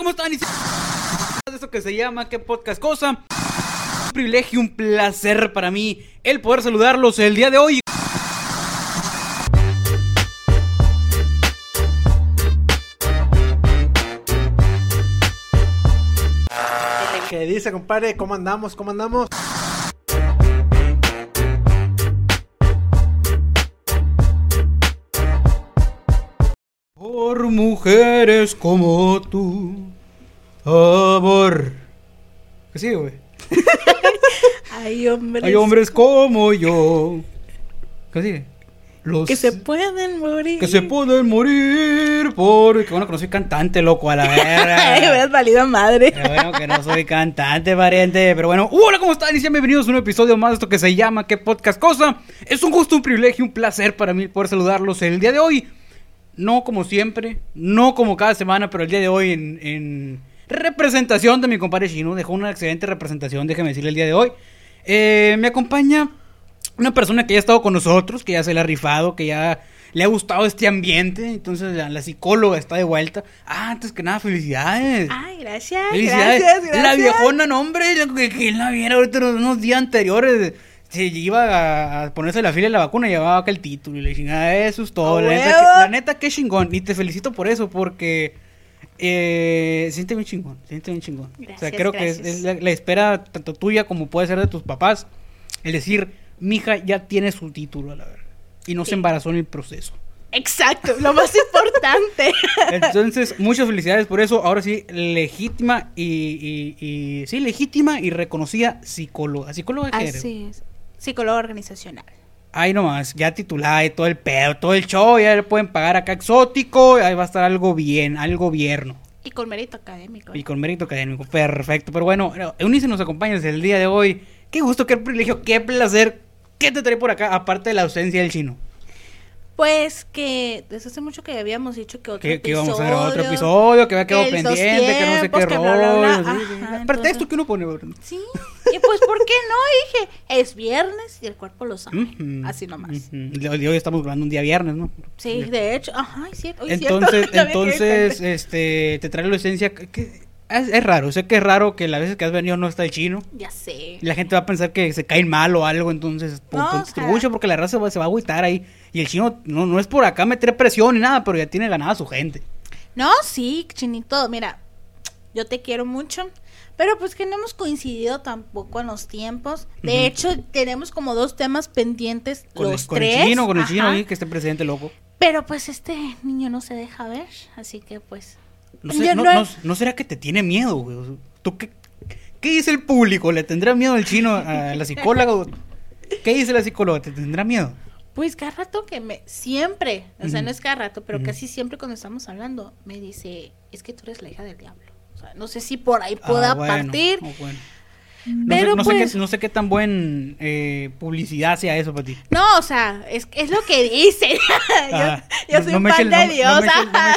¿cómo están? De esto que se llama ¿Qué podcast cosa? Un privilegio, un placer para mí el poder saludarlos el día de hoy. ¿Qué dice, compadre? ¿Cómo andamos? ¿Cómo andamos? Mujeres como tú, amor. ¿Qué sigue, güey? Hay hombres, Hay hombres como yo. ¿Qué sigue? Los que se pueden morir. que se pueden morir por... Que bueno que no soy cantante, loco, a la Ay, me verga. has valido madre. Qué bueno que no soy cantante, pariente. Pero bueno, hola, ¿cómo están? Y sean bienvenidos a un episodio más de esto que se llama ¿Qué podcast cosa? Es un gusto, un privilegio, un placer para mí poder saludarlos el día de hoy. No como siempre, no como cada semana, pero el día de hoy en, en representación de mi compadre Chino. Dejó una excelente representación, déjeme decirle el día de hoy. Eh, me acompaña una persona que ya ha estado con nosotros, que ya se le ha rifado, que ya le ha gustado este ambiente. Entonces la, la psicóloga está de vuelta. Ah, antes que nada, felicidades. Ay, gracias. Felicidades. Gracias, gracias. La viejona, no, hombre, la que, que la viera ahorita unos días anteriores. Se iba a, a ponerse la fila de la vacuna y llevaba acá el título. Y le chingada, eso es todo. ¡A La neta, huevo! que- la neta, qué chingón. Y te felicito por eso, porque eh, siente bien chingón. Siente bien chingón. o sea, Gracias, creo que es, la, la espera tanto tuya como puede ser de tus papás. El decir, mija ya tiene su título, a la verdad. Y no se embarazó en el proceso. Exacto, lo más importante. Entonces, muchas felicidades por eso. Ahora sí, legítima y, y- y- sí, legítima y reconocida psicóloga. ¿Psicóloga? Así es. Psicólogo organizacional. Ahí nomás, ya titulada y todo el pedo, todo el show, ya le pueden pagar acá exótico, ahí va a estar algo bien, al gobierno. Y con mérito académico. Y con mérito académico, perfecto. Pero bueno, Eunice nos acompaña desde el día de hoy. Qué gusto, qué privilegio, qué placer. ¿Qué te trae por acá, aparte de la ausencia del chino? Pues que desde hace mucho que habíamos dicho que otro Que, que episodio. íbamos a grabar otro episodio, que había quedado que pendiente, que no sé qué que bla, bla, rollo. bla. Ajá, entonces- Pretexto que uno pone, ¿verdad? Sí. Y pues, ¿por qué no? Dije, es viernes y el cuerpo lo sabe. Así nomás. Hoy hoy estamos grabando un día viernes, ¿no? Sí, de hecho. Ajá, cierto. hoy Entonces, cierto, entonces, este, te trae la esencia. que- es, es raro, sé que es raro que las veces que has venido no está el chino. Ya sé. Y la gente va a pensar que se caen mal o algo, entonces pon- No, ponte o sea- trucha porque la raza va- se va a agüitar ahí. Y el chino no, no es por acá meter presión ni nada, pero ya tiene ganada su gente. No, sí, chinito, mira, yo te quiero mucho, pero pues que no hemos coincidido tampoco en los tiempos. De hecho, tenemos como dos temas pendientes Con, los el, con el chino, con el chino ahí, que esté presente, loco. Pero pues este niño no se deja ver, así que pues... No, sé- Yo no- no- no- ¿no será que te tiene miedo, güey? O sea, ¿Tú qué, qué dice el público? ¿Le tendrá miedo el chino a la psicóloga? ¿Qué dice la psicóloga? ¿Te tendrá miedo? Pues cada rato que me... Siempre, o sea, no es cada rato, pero casi siempre cuando estamos hablando, me dice, es que tú eres la hija del diablo. O sea, no sé si por ahí pueda Ah, bueno, partir, oh, bueno. No, sé, no, sé qué, no sé qué tan buen eh, publicidad sea eso para ti. No, o sea, es, es lo que dice. yo, No- soy un el- de Dios.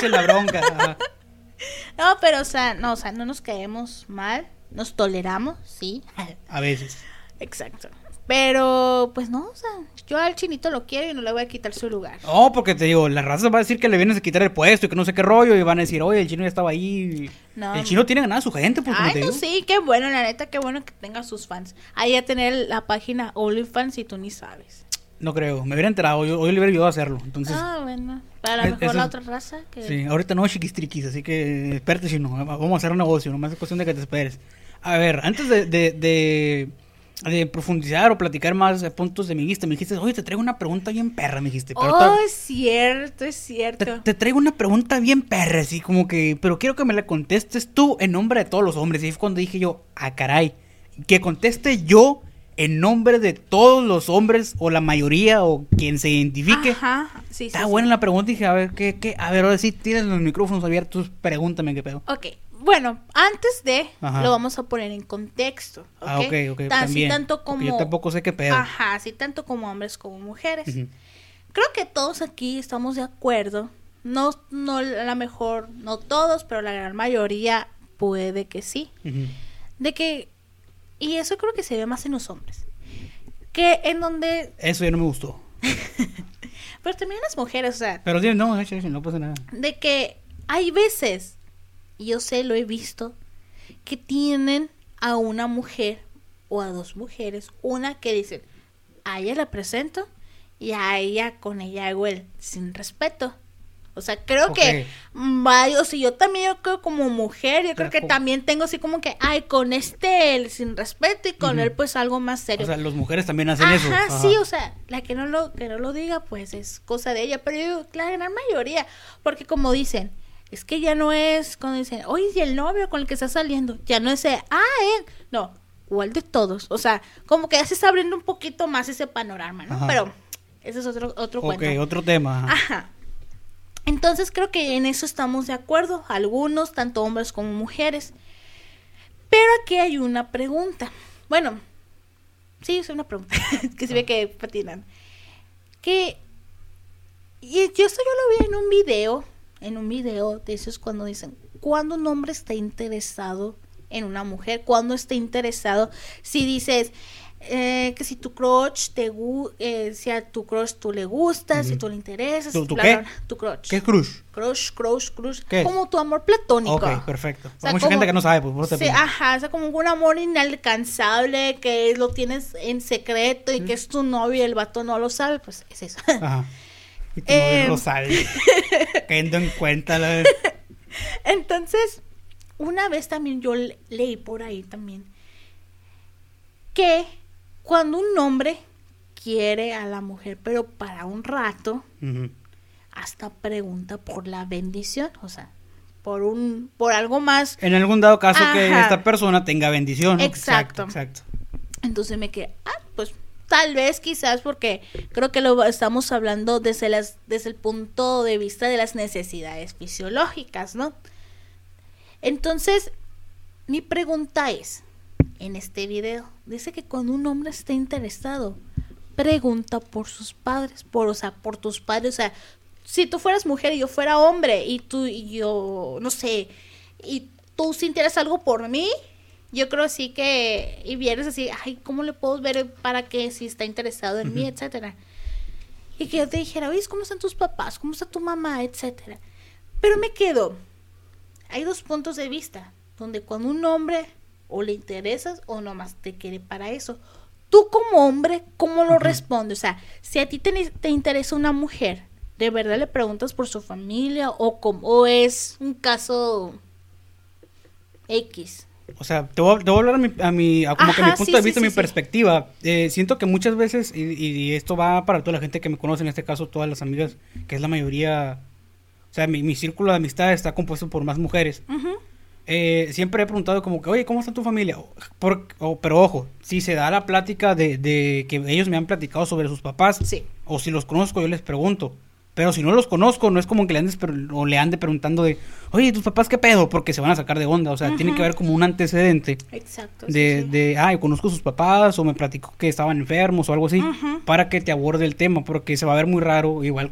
No la bronca. ajá. No, pero o sea, no, o sea, no nos caemos mal, nos toleramos, sí. A veces. Exacto. Pero pues no, o sea, yo al chinito lo quiero y no le voy a quitar su lugar. No, porque te digo, la raza va a decir que le vienes a quitar el puesto y que no sé qué rollo. Y van a decir, oye, el chino ya estaba ahí. No. El chino tiene ganada su gente, como Ay, no, sí, qué bueno, la neta, qué bueno que tenga sus fans. Ahí a tener la página OnlyFans y tú ni sabes. No creo, me hubiera enterado. Yo, hoy le hubiera ayudado a hacerlo. Entonces, ah, bueno, para lo mejor eso la otra raza que... sí, ahorita no chiquistriquis, así que espérate, chino. Vamos a hacer un negocio, nomás es cuestión de que te esperes. A ver, antes de, de, de, de profundizar o platicar más eh, puntos de mi lista, me dijiste, oye, te traigo una pregunta bien perra, me dijiste. Pero Oh, es cierto, es cierto. Te, te traigo una pregunta bien perra, así como que, pero quiero que me la contestes tú en nombre de todos los hombres. Y es cuando dije yo, ah, caray, que conteste yo en nombre de todos los hombres o la mayoría o quien se identifique. Ajá, sí. Está sí. buena la pregunta dije, a ver, ¿qué, qué? A ver, ahora sí tienes los micrófonos abiertos, pregúntame qué pedo. Ok, bueno, antes de Ajá. lo vamos a poner en contexto. Ah, ok, ok, Tan- también. Así tanto como. yo tampoco sé qué pedo. Ajá, así tanto como hombres como mujeres. Creo que todos aquí estamos de acuerdo. No, no, a lo mejor, no todos, pero la gran mayoría puede que sí. De que. Y eso creo que se ve más en los hombres. Que en donde. Eso ya no me gustó. Pero también en las mujeres, o sea, Pero no, no pasa nada. de que hay veces yo sé, lo he visto, que tienen a una mujer o a dos mujeres, una que dicen, a ella la presento y a ella con ella hago el sin respeto. O sea, creo Ok. que varios, y yo también, yo creo como mujer, yo creo que también tengo así como que, ay, con este el sin respeto y con él pues algo más serio. O sea, las mujeres también hacen Ajá, eso. sí, o sea, la que no lo que no lo diga, pues es cosa de ella, pero yo digo, la gran mayoría, porque como dicen, es que ya no es cuando dicen, oye, y el novio con el que está saliendo, ya no es, ah, él, no, igual de todos, o sea, como que ya se está abriendo un poquito más ese panorama, ¿no? Ajá. Pero ese es otro otro Ok, cuento. otro tema. ajá. Ajá. Entonces creo que en eso estamos de acuerdo, algunos, tanto hombres como mujeres. Pero aquí hay una pregunta. Bueno, sí, es una pregunta. que se ve que patinan. Que y yo esto yo lo vi en un video, en un video de esos cuando dicen, cuando un hombre está interesado en una mujer, cuando está interesado, si dices eh, que si tu crush te gu eh, si a tu crush tú le gustas, si tú le interesas, ¿Tu- tu bla, qué? bla, bla, tu crush. ¿Qué es crush? Crush, crush, crush, ¿Qué como tu amor platónico. Ok, perfecto. O sea, Hay mucha como- gente que no sabe, pues por Sí, ajá, o sea, como un amor inalcanzable que lo tienes en secreto y que es tu novio y el vato no lo sabe, pues es eso. Ajá. Y tu Eh, no sabe. Cayendo en cuenta la... Entonces, una vez también yo le- leí por ahí también que cuando un hombre quiere a la mujer, pero para un rato, hasta pregunta por la bendición, o sea, por un por algo más. En algún dado caso que esta persona tenga bendición. ¿no? Exacto. Exacto. Entonces me quedé, ah, pues tal vez quizás porque creo que lo estamos hablando desde las desde el punto de vista de las necesidades fisiológicas, ¿no? Entonces, mi pregunta es, en este video, dice que cuando un hombre está interesado, pregunta por sus padres, por, o sea, por tus padres, o sea, si tú fueras mujer y yo fuera hombre y tú y yo, no sé, y tú sintieras algo por mí, yo creo sí que, y vienes así, ay, ¿cómo le puedo ver para que si está interesado en mí, etcétera? Y que yo te dijera, oye, ¿cómo están tus papás? ¿Cómo está tu mamá? Etcétera. Pero me quedo, hay dos puntos de vista, donde cuando un hombre o le interesas o nomás te quiere para eso. Tú como hombre, ¿cómo lo Ujú. respondes? O sea, si a ti te, te interesa una mujer, ¿de verdad le preguntas por su familia o, com- o es un caso X? O sea, te voy, a- te voy a hablar a mi, a mi- a como que Ajá, mi punto sí, de vista, sí, mi sí. perspectiva. Eh, siento que muchas veces, y, y esto va para toda la gente que me conoce, en este caso todas las amigas, que es la mayoría, o sea, mi, mi círculo de amistad está compuesto por más mujeres. Eh, siempre he preguntado como que, oye, ¿cómo está tu familia? Por- pero ojo, si se da la plática de, de que ellos me han platicado sobre sus papás, o si los conozco, yo les pregunto. Pero si no los conozco, no es como que le andes o le ande preguntando de, oye, ¿tus papás qué pedo? Porque se van a sacar de onda. O sea, tiene que haber como un antecedente Exacto. sí, de, sí. de, ah, yo conozco a sus papás o me platicó que estaban enfermos o algo así, para que te aborde el tema, porque se va a ver muy raro, igual,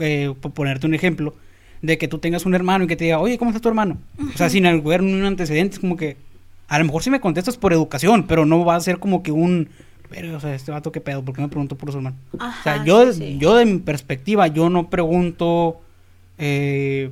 eh, por ponerte un ejemplo, de que tú tengas un hermano y que te diga, oye, ¿cómo está tu hermano? O sea, sin haber un antecedente, es como que, a lo mejor sí me contestas por educación, pero no va a ser como que un, pero, o sea, este vato qué pedo, ¿por qué me preguntó por su hermano? o sea, yo, sí, sí. yo de mi perspectiva, yo no pregunto eh,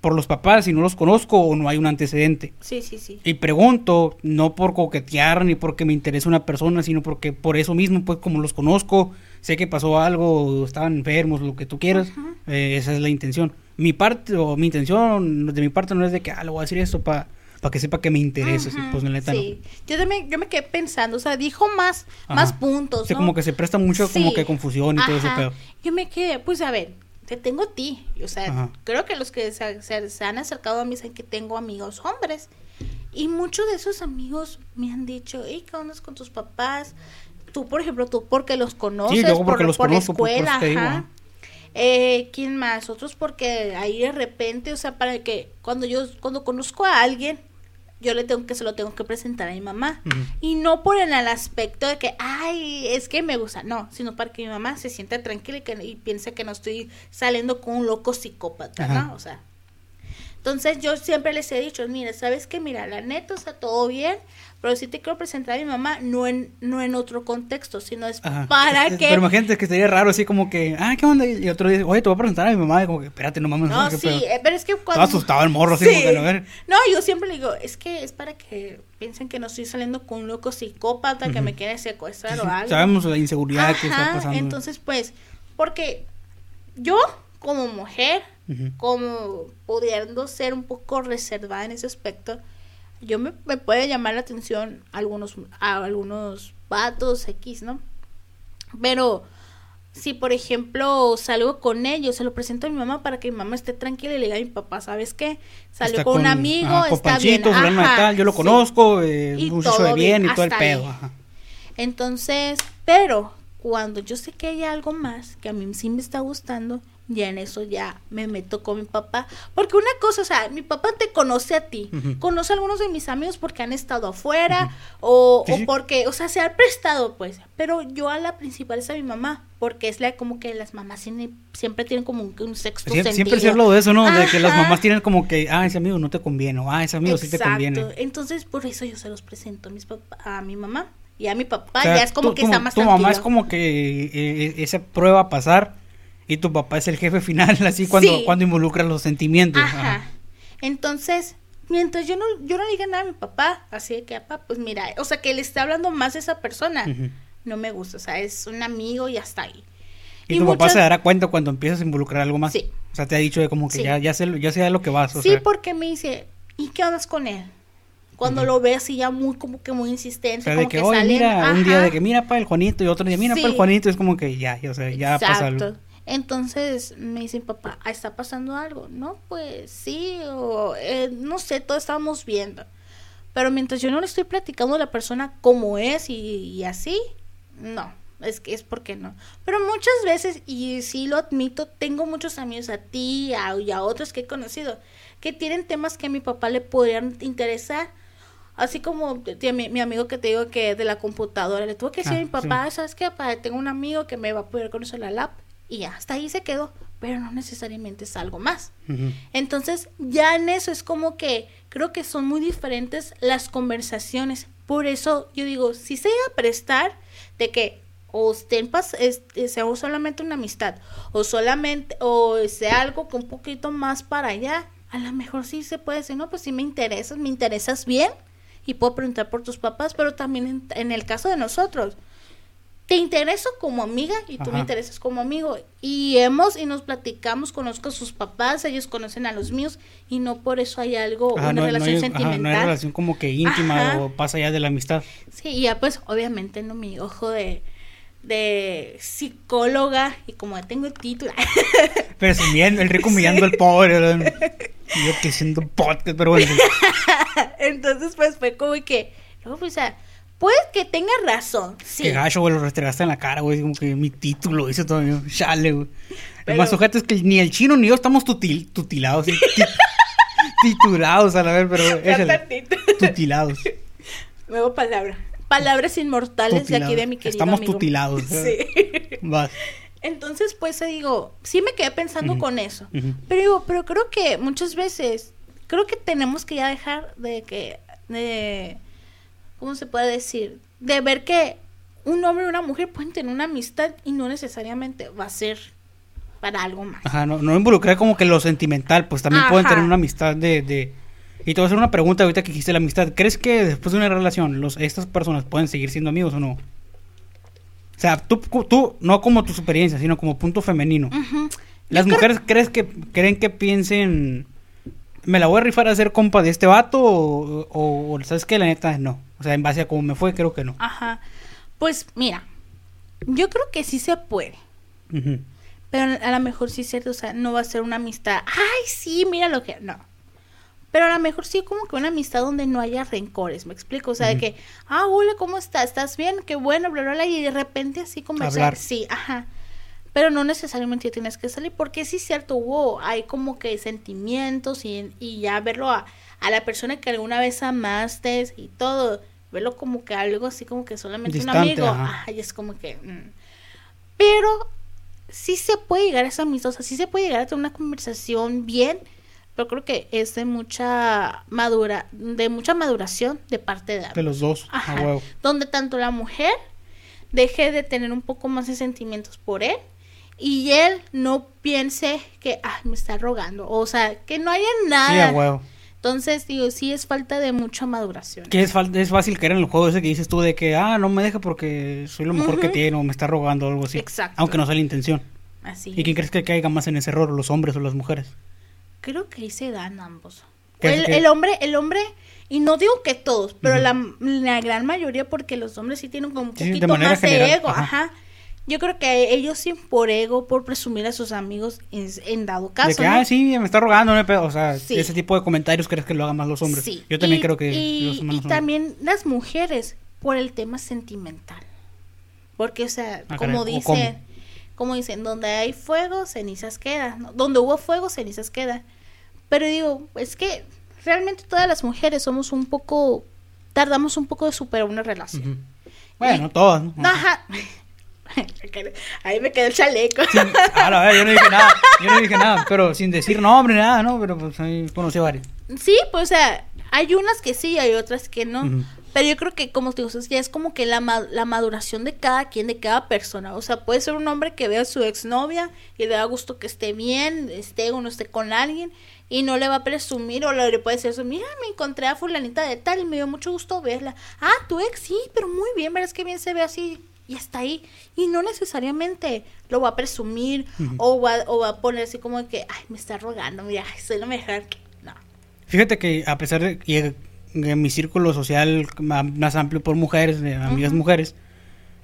por los papás si no los conozco o no hay un antecedente. Sí, sí, sí. Y pregunto, no por coquetear ni porque me interese una persona, sino porque por eso mismo, pues como los conozco, sé que pasó algo, estaban enfermos, lo que tú quieras, eh, esa es la intención. Mi parte, o mi intención de mi parte no es de que, ah, le voy a decir esto para que sepa que me interesa, sí, pues la neta sí. Yo también, yo me quedé pensando, o sea, dijo más, más puntos, no. Sí, ¿no? como que se presta mucho como Sí. que confusión y todo ese pedo. Yo me quedé, pues a ver, te tengo a ti. O sea, creo que los que se, se- se han acercado a mí saben que tengo amigos hombres. Y muchos de esos amigos me han dicho, hey, ¿qué onda con tus papás? Tú, por ejemplo, tú porque los conoces, luego porque por, los por la conozco, por- por escuela, digo. Eh, ¿Quién más? Otros porque ahí de repente, o sea, para que cuando yo, cuando conozco a alguien, yo le tengo que, se lo tengo que presentar a mi mamá. Y no por el aspecto de que, ay, es que me gusta, no, sino para que mi mamá se sienta tranquila y, que, y piense que no estoy saliendo con un loco psicópata, Ajá. ¿no? O sea. Entonces yo siempre les he dicho, mira, ¿sabes qué? Mira, la neta está todo bien, pero si te quiero presentar a mi mamá, no en, no en otro contexto, sino es Ajá. para que... Pero imagínate que sería raro así como que, ah, ¿qué onda? Y otro día, oye, te voy a presentar a mi mamá. Y como que, espérate, no mames. No, ¿qué sí, pedo? eh, pero es que cuando... Estaba asustado el morro, así Sí. como que, a ver. No, yo siempre le digo, es que es para que piensen que no estoy saliendo con un loco psicópata que me quiere secuestrar Sí, o sí, algo. Sabemos la inseguridad que está pasando. Entonces, pues, porque yo como mujer, Como pudiendo ser un poco reservada en ese aspecto, yo me, me puede llamar la atención algunos, a algunos vatos X, ¿no? Pero si, por ejemplo, salgo con ellos, se lo presento a mi mamá para que mi mamá esté tranquila y le diga a mi papá, ¿sabes qué? Salió con, un amigo, ajá, con está bien. Panchito, de Ajá, tal, yo lo sí. conozco, eh, Y muchacho de bien bien, y todo el pedo. ajá. Entonces, pero cuando yo sé que hay algo más que a mí sí me está gustando, ya en eso ya me meto con mi papá. Porque una cosa, o sea, mi papá te conoce a ti, conoce a algunos de mis amigos porque han estado afuera o, Sí, o porque, o sea, se ha prestado pues. Pero yo a la principal es a mi mamá, porque es la como que las mamás tienen- siempre tienen como un, un sexto Siempre, sentido. siempre se habla de eso, ¿no? De que las mamás tienen como que, ah, ese amigo no te conviene, o ah, ese amigo sí te conviene. Entonces, por eso yo se los presento a, mis a mi mamá. Y a mi papá O sea, ya es como que tu- está más Tu mamá tranquilo. es como que eh, esa prueba a pasar y tu papá es el jefe final, así cuando, Sí. cuando involucra los sentimientos. Ajá. ajá. Entonces, mientras yo no, yo no le diga nada a mi papá, así de que, papá, pues mira, o sea, que le esté hablando más de esa persona, no me gusta, o sea, es un amigo y hasta ahí. Y, tu papá se dará cuenta cuando empiezas a involucrar algo más. Sí. O sea, te ha dicho de como que Sí. ya, ya sé, ya sé a lo que vas. O sí, sea, porque me dice, ¿y qué hablas con él? Cuando lo ve así ya muy, como que muy insistente, o sea, como de que, que, salen, mira, un día de que mira para el Juanito y otro día mira para el. Juanito, es como que ya, ya, o sea, ya pasa algo. Entonces me dice mi papá, "Ah, ¿está pasando algo? No, pues sí, o eh, no sé, todo estábamos viendo. Pero mientras yo no le estoy platicando a la persona como es y, y así, no, es que es porque no. Pero muchas veces, y sí lo admito, tengo muchos amigos a ti a- y a otros que he conocido que tienen temas que a mi papá le podrían interesar. Así como mi, mi amigo que te digo que de la computadora, le tuve que decir Ah, a mi papá, ¿sabes qué? papá? Tengo un amigo que me va a poder conocer la lap. Y hasta ahí se quedó. Pero no necesariamente es algo más. Entonces, ya en eso es como que creo que son muy diferentes las conversaciones. Por eso yo digo, si se iba a prestar de que o estén pas- este, sea solamente una amistad o solamente o sea algo que un poquito más para allá, a lo mejor sí se puede decir, no, pues sí me interesas, me interesas bien y puedo preguntar por tus papás, pero también en, en el caso de nosotros, te intereso como amiga y tú Ajá. me interesas como amigo. Y hemos y nos platicamos, conozco a sus papás, ellos conocen a los míos y no por eso hay algo, Ajá, una no, no relación ajá, sentimental. no hay relación como que íntima o pasa allá de la amistad. Sí, y ya pues obviamente no mi ojo de, de psicóloga y como ya tengo el título. Presumiendo, el rico humillando al pobre. yo que siendo podcast, pero bueno. Entonces pues fue como que, no, pues, o sea, puede que tenga razón, sí. Qué gacho, güey, lo restregaste en la cara, güey. Como que mi título, dice todavía. Chale, güey. Pero- más sujete es que ni el chino ni yo estamos tutil, tutilados. titulados, a la vez, pero Ya échale. Tutilados. Nueva palabra. Palabras inmortales de aquí de mi querido Estamos amigo. tutilados. Sí. Vas. Entonces, pues digo, sí me quedé pensando con eso. Pero digo, pero creo que muchas veces, creo que tenemos que ya dejar de que, de, ¿cómo se puede decir? De ver que un hombre y una mujer pueden tener una amistad y no necesariamente va a ser para algo más. Ajá, no, no involucrar como que lo sentimental, pues también pueden tener una amistad de, de... Y te voy a hacer una pregunta ahorita que dijiste la amistad. ¿Crees que después de una relación los, estas personas pueden seguir siendo amigos o no? O sea, tú, tú no como tu experiencia, sino como punto femenino. Ujú. ¿Las Yo creo- mujeres crees que creen que piensen me la voy a rifar a ser compa de este vato o, o- o sabes que la neta no? O sea, en base a cómo me fue, creo que no. Ajá. Pues mira, yo creo que sí se puede. Ujú. Pero a lo mejor sí es cierto, o sea, no va a ser una amistad. Ay, sí, mira lo que. No. Pero a lo mejor sí como que una amistad donde no haya rencores, me explico. O sea, de que, ah, hola, ¿cómo estás? ¿Estás bien? Qué bueno, bla, bla, bla. Y de repente así conversar. Hablar. Sí, ajá. Pero no necesariamente tienes que salir, porque sí es cierto, hubo, hay como que sentimientos y, y ya verlo a, a la persona que alguna vez amaste y todo, verlo como que algo así como que solamente Distante, un amigo, ay, es como que... mm. Pero sí se puede llegar a esa sea, sí se puede llegar a tener una conversación bien, pero creo que es de mucha madura, de mucha maduración de parte de. De los dos, a Ajá. huevo. Donde tanto la mujer deje de tener un poco más de sentimientos por él y él no piense que ay, me está rogando, o sea, que no haya Sí, nada. huevo. Entonces, digo, sí es falta de mucha maduración. Que es, es fácil caer en el juego ese que dices tú de que, ah, no me deja porque soy lo mejor que tiene o me está rogando o algo así. Exacto. Aunque no sea la intención. Así. ¿Y quién crees que caiga más en ese error, los hombres o las mujeres? Creo que ahí se dan ambos. ¿Qué- El, hombre, el hombre, y no digo que todos, pero la, la gran mayoría, porque los hombres sí tienen como un Sí, poquito más de ego, ajá. ajá. Yo creo que ellos sí por ego, por presumir a sus amigos en, en dado caso. de que, ¿no? ah, sí, me está rogando, no hay pedo". O sea, Sí. ese tipo de comentarios crees que lo hagan más los hombres. Sí. Yo también Y- creo que y, los y también las mujeres por el tema sentimental. Porque, o sea, Ah, como caray, ¿o dicen, como dicen, donde hay fuego, cenizas quedan. ¿no? Donde hubo fuego, cenizas quedan. Pero digo, es que realmente todas las mujeres somos un poco, tardamos un poco de superar una relación. Bueno, todas, ¿no? Ajá. Ahí me quedó el chaleco. Sí, a la vez, yo no dije nada, yo no dije nada, pero sin decir nombre, nada, ¿no? Pero pues ahí conocí varios. Sí, pues, o sea, hay unas que sí, hay otras que no. Pero yo creo que, como te digo, ya es como que la, la maduración de cada quien, de cada persona. O sea, puede ser un hombre que vea a su exnovia y le da gusto que esté bien, esté o no esté con alguien, y no le va a presumir o le puede decir eso, mira, me encontré a fulanita de tal y me dio mucho gusto verla. Ah, tu ex, sí, pero muy bien, verás que bien se ve así. Y está ahí. Y no necesariamente lo va a presumir o, va, o va a poner así como que, ay, me está rogando, mira, soy la mejor. que-". No. Fíjate que a pesar de que en mi círculo social más amplio por mujeres, de amigas mujeres,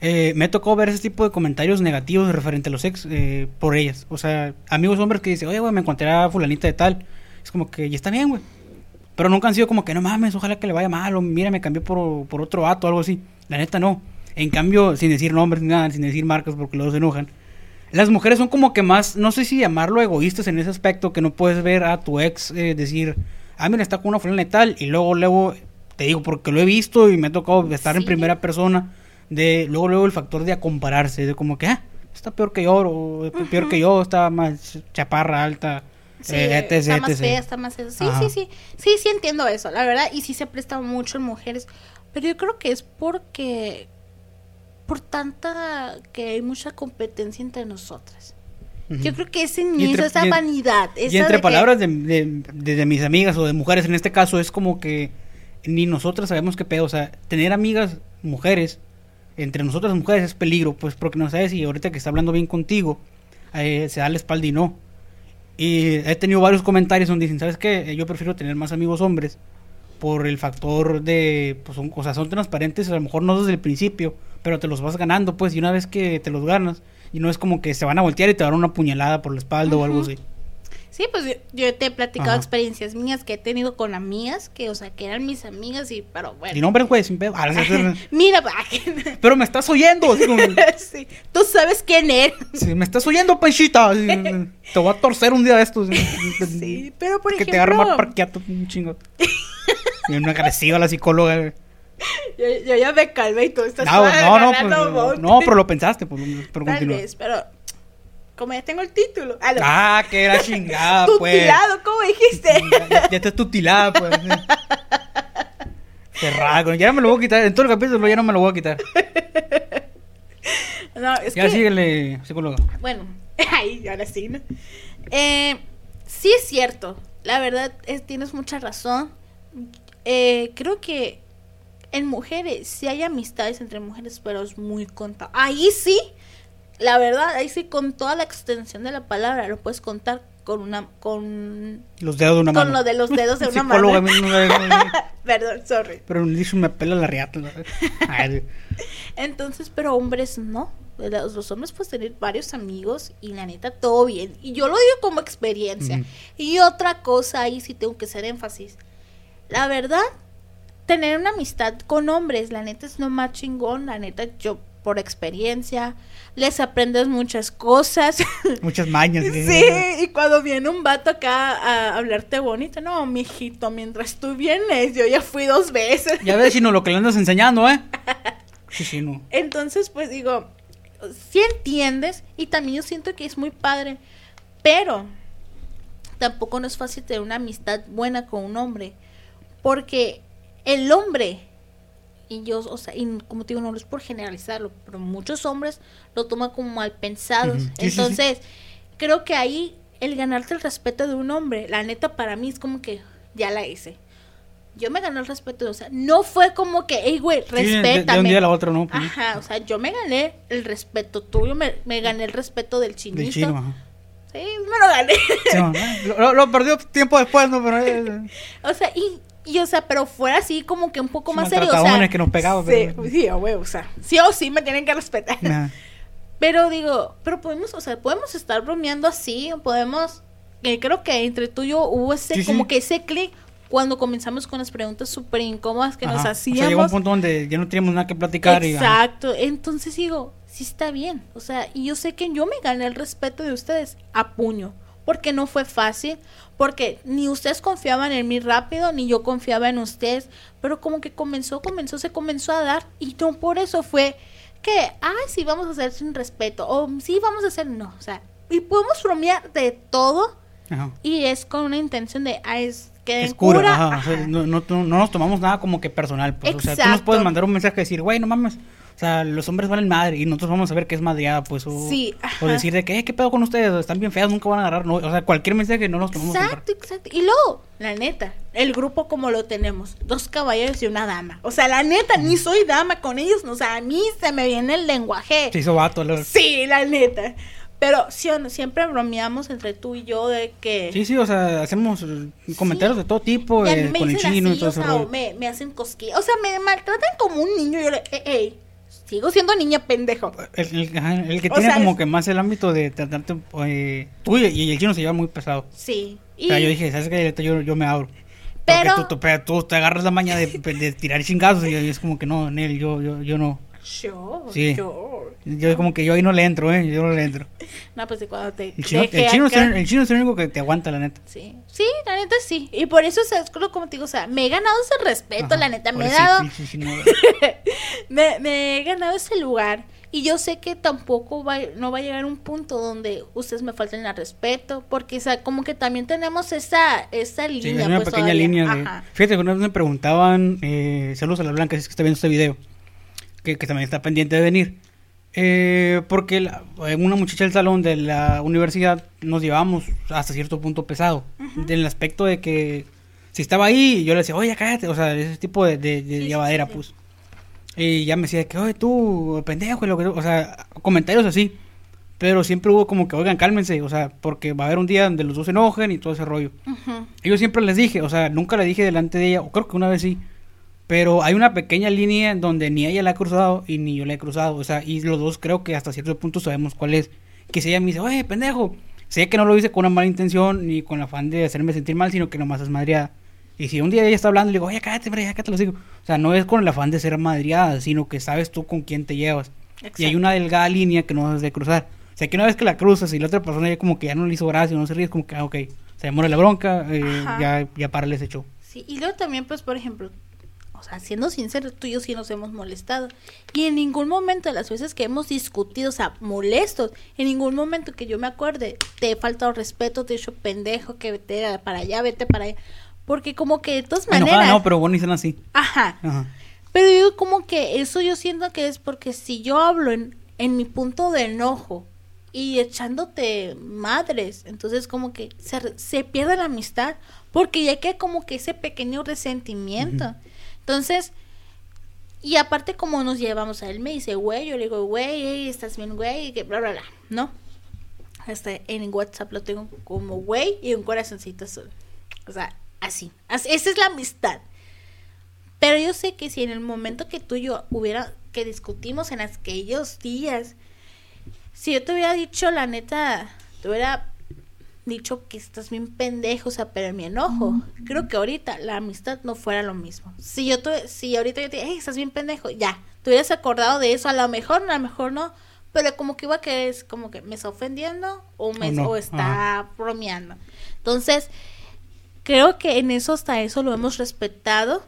eh, me tocó ver ese tipo de comentarios negativos referente a los ex eh, por ellas. O sea, amigos hombres que dicen, oye, güey, me encontré a fulanita de tal. Es como que, y está bien, güey. Pero nunca han sido como que, no mames, ojalá que le vaya mal, o mira, me cambió por, por otro vato o algo así. La neta, no. En cambio, sin decir nombres ni nada, sin decir marcas porque luego se enojan. Las mujeres son como que más, no sé si llamarlo egoístas en ese aspecto, que no puedes ver a tu ex eh, decir, ah, mira, está con una fulana y tal, y luego, luego, te digo, porque lo he visto y me ha tocado estar en Sí. primera persona, de luego, luego el factor de a compararse, de como que, ah, está peor que yo, o peor que yo, está más chaparra, alta, Sí, eh, etc, está más fea, está más eso. Sí, Ajá. sí, sí. Sí, sí entiendo eso, la verdad. Y sí se presta mucho en mujeres. Pero yo creo que es porque. Por tanta. que hay mucha competencia entre nosotras. Yo creo que ese Y inicio, entre- esa y en- vanidad. Y esa entre de que- palabras de, de- de- de mis amigas o de mujeres en este caso es como que ni nosotras sabemos qué pedo. O sea, tener amigas mujeres, entre nosotras mujeres es peligro, pues porque no sabes si ahorita que está hablando bien contigo eh, se da la espalda y no. Y he tenido varios comentarios donde dicen, ¿sabes qué? Yo prefiero tener más amigos hombres por el factor de, pues son, o sea, son transparentes, a lo mejor no desde el principio, pero te los vas ganando, pues, y una vez que te los ganas, y no es como que se van a voltear y te van a dar una puñalada por la espalda o algo así. Sí, pues yo, yo te he platicado Ajá. experiencias mías que he tenido con amigas, que, o sea, que eran mis amigas y, pero bueno. Y nombres, güey, sin pedo. Ah, Mira, Pero me estás oyendo. así como, sí, tú sabes quién eres. sí, me estás oyendo, Panchita. te voy a torcer un día de estos. Sí, pero por que ejemplo. te agarre mal parqueato, un chingo. Y una agresiva la psicóloga. Yo, yo ya me calmé y tú estás No, no, no, pues, no, pero lo pensaste, pues, pero Tal continúa. vez, pero como ya tengo el título. Ah. Ah, que era chingada, pues. Tutilado, ¿cómo dijiste? Ya, ya estás tutilada, pues. Cerrado, ya no me lo voy a quitar. En todo el capítulo ya no me lo voy a quitar. no, es Ya que, síguele, psicóloga. bueno, ahí, ahora sí, ¿no? Eh, sí es cierto, la verdad, es, tienes mucha razón. Eh, creo que en mujeres sí hay amistades entre mujeres, pero es muy contado. Ahí sí, la verdad, ahí sí con toda la extensión de la palabra lo puedes contar con una, con, Los dedos de una con mano. lo de los dedos de una Psicóloga, mano. no, no, no, no. Perdón, sorry. Pero me dice me pela la riata. Entonces, pero hombres no. Los, los hombres pues tener varios amigos y la neta todo bien. Y yo lo digo como experiencia. Y otra cosa ahí sí tengo que hacer énfasis. La verdad, tener una amistad con hombres, la neta es lo más chingón. La neta, yo por experiencia, les aprendes muchas cosas. muchas mañas. Sí, y cuando viene un vato acá a hablarte bonito, no, mijito, mientras tú vienes, yo ya fui dos veces. Ya ves, Chino, lo que le andas enseñando, ¿eh? Sí, sí, no. Entonces, pues digo, sí entiendes y también yo siento que es muy padre, pero tampoco no es fácil tener una amistad buena con un hombre. Porque el hombre, y yo, o sea, y como te digo, no es por generalizarlo, pero muchos hombres lo toman como mal pensados. Ujú. Sí, sí, sí. Entonces, creo que ahí el ganarte el respeto de un hombre, la neta para mí es como que ya la hice. Yo me gané el respeto, o sea, no fue como que, hey, güey, Sí, de- de, respétame. un día a la otra, ¿no? Ajá, o sea, yo me gané el respeto tuyo, me, me gané el respeto del chinito. Del chino, ajá. Sí, me lo gané. Sí, lo, lo- perdió tiempo después, ¿no? Pero, eh, o sea, y, y, o sea, pero fuera así como que un poco más serio, o sea. que nos pegaba, Sí, pero- sí, a huevo, o sea, sí o sí me tienen que respetar. nah. Pero digo, pero podemos, o sea, podemos estar bromeando así, o podemos, eh, creo que entre tú y yo hubo ese, Sí, sí. como que ese clic cuando comenzamos con las preguntas súper incómodas que nos. O hacíamos. sea, llegó un punto donde ya no teníamos nada que platicar. y. Exacto, entonces digo, sí está bien, o sea, y yo sé que yo me gané el respeto de ustedes a puño, porque no fue fácil, porque ni ustedes confiaban en mí rápido, ni yo confiaba en ustedes, pero como que comenzó, comenzó, se comenzó a dar, y no por eso fue que, ay, sí, vamos a hacer sin respeto, o sí, vamos a hacer, no, o sea, y podemos bromear de todo, Ajá. y es con una intención de, ay, es que Es cura, cura, ajá, o sea, no, no, no nos tomamos nada como que personal. Pues, o sea, tú nos puedes mandar un mensaje y decir, güey, no mames. O sea, los hombres valen madre y nosotros vamos a ver que es madreada, pues. O, Sí, o decir de que, eh, ¿qué pedo con ustedes? Están bien feas, nunca van a agarrar. No, o sea, cualquier mensaje no nos tomamos Exacto, exacto. Y luego, la neta, el grupo como lo tenemos, dos caballeros y una dama. O sea, la neta, ni soy dama con ellos, o sea, a mí se me viene el lenguaje. Se hizo vato. la- Sí, la neta. Pero sí, o no, siempre bromeamos entre tú y yo de que... Sí, sí, o sea, hacemos eh, comentarios de todo tipo, y eh, me con el chino y así, todo o sea, o rollo. me, me hacen cosquillas. O sea, me maltratan como un niño. y Yo le, "Ey, ey, sigo siendo niña pendejo. El, el- ajá, el que O tiene sea, como es- que más el ámbito de tratarte. Eh, tú y, y el chino se lleva muy pesado. Sí. O sea, Y- yo dije, ¿sabes qué? Yo, yo me abro. Pero- tú, tú te agarras la maña de, de tirar chingazos y es como que no, Nel, yo, yo, yo no. Yo, Sí. yo. Yo como que yo ahí no le entro, ¿eh? Yo no le entro. No, pues de cuando te... El chino, el chino, es acá- el, el chino es el único que te aguanta, la neta. Sí, sí, la neta sí. Y por eso, o sea, es como te digo, o sea, me he ganado ese respeto, Ajá, la neta, me he dado, el chino, me, me he ganado ese lugar. Y yo sé que tampoco va, no va a llegar un punto donde ustedes me falten el respeto, porque, o sea, como que también tenemos esa, esa Sí, línea. hay una pues, pequeña todavía. línea de... Fíjate vez me preguntaban, eh, saludos a la Blanca, si es que está viendo este video, que, que también está pendiente de venir. Eh, porque la- eh, una muchacha del salón de la universidad nos llevábamos hasta cierto punto pesado. Del aspecto de que si estaba ahí, yo le decía, oye, cállate. O sea, ese tipo de, de, de Sí, llevadera, sí, sí. pues. Y ya me decía que, oye, tú, pendejo, y lo que, o sea, comentarios así. Pero siempre hubo como que, oigan, cálmense, o sea, porque va a haber un día donde los dos se enojen y todo ese rollo. Y Yo siempre les dije, o sea, nunca le dije delante de ella, o creo que una vez sí, pero hay una pequeña línea donde ni ella la ha cruzado y ni yo la he cruzado, o sea, y los dos creo que hasta cierto punto sabemos cuál es. Que si ella me dice, oye, pendejo, sé que no lo hice con una mala intención ni con afán de hacerme sentir mal, sino que nomás es madreada. Y si un día ella está hablando y le digo, oye, cállate, hombre, ya cállate, lo digo. O sea, no es con el afán de ser madreada, sino que sabes tú con quién te llevas. Y hay una delgada línea que no debes de cruzar. O sea, que una vez que la cruzas y la otra persona ya como que ya no le hizo gracia, no se ríe, es como que, ah, ok, se demora la bronca, eh, ya, ya párale ese show. Sí, y luego también, pues, por ejemplo, o sea, siendo sinceros, tú y yo sí nos hemos molestado. Y en ningún momento de las veces que hemos discutido, o sea, molestos, en ningún momento que yo me acuerde, te he faltado respeto, te he dicho pendejo, que vete para allá, vete para allá. Porque como que de todas Enojada maneras... no, pero bueno, dicen así. Ajá. Ajá. Pero yo como que eso yo siento que es porque si yo hablo en, en mi punto de enojo y echándote madres, entonces como que se, se pierde la amistad porque ya queda como que ese pequeño resentimiento. Entonces, y aparte como nos llevamos a él, me dice, güey, yo le digo, güey, ey, estás bien, güey, que bla, bla, bla, ¿no? Este, en WhatsApp lo tengo como güey y un corazoncito azul. O sea, así. así. Esa es la amistad. Pero yo sé que si en el momento que tú y yo hubiera, que discutimos en aquellos días, si yo te hubiera dicho la neta, te hubiera dicho que estás bien pendejo, o sea, pero en mi enojo, creo que ahorita la amistad no fuera lo mismo. Si yo te, si ahorita yo te digo, hey, estás bien pendejo, ya, te hubieras acordado de eso, a lo mejor, a lo mejor no, pero como que iba a que es como que me está ofendiendo o me O no, o está bromeando. Entonces, creo que en eso hasta eso lo hemos respetado.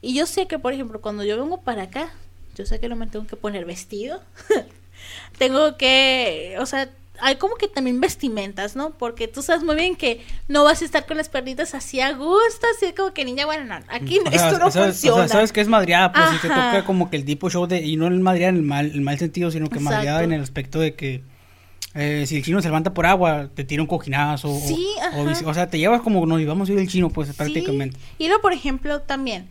Y yo sé que, por ejemplo, cuando yo vengo para acá, yo sé que no me tengo que poner vestido. tengo que, o sea, hay como que también vestimentas, ¿no? Porque tú sabes muy bien que no vas a estar con las perditas así a gusto, así como que niña, bueno, no, aquí O sea, esto no sabes, o sea, funciona. sabes que es madreada, pues, y te Ajá. toca como que el tipo show de, y no el madreada en el mal, el mal sentido, sino que Exacto. madreada en el aspecto de que eh, si el chino se levanta por agua, te tira un cojinazo, Sí, o, ajá. sea, te llevas como nos íbamos a ir el chino, pues, prácticamente. Sí. Y luego, por ejemplo, también,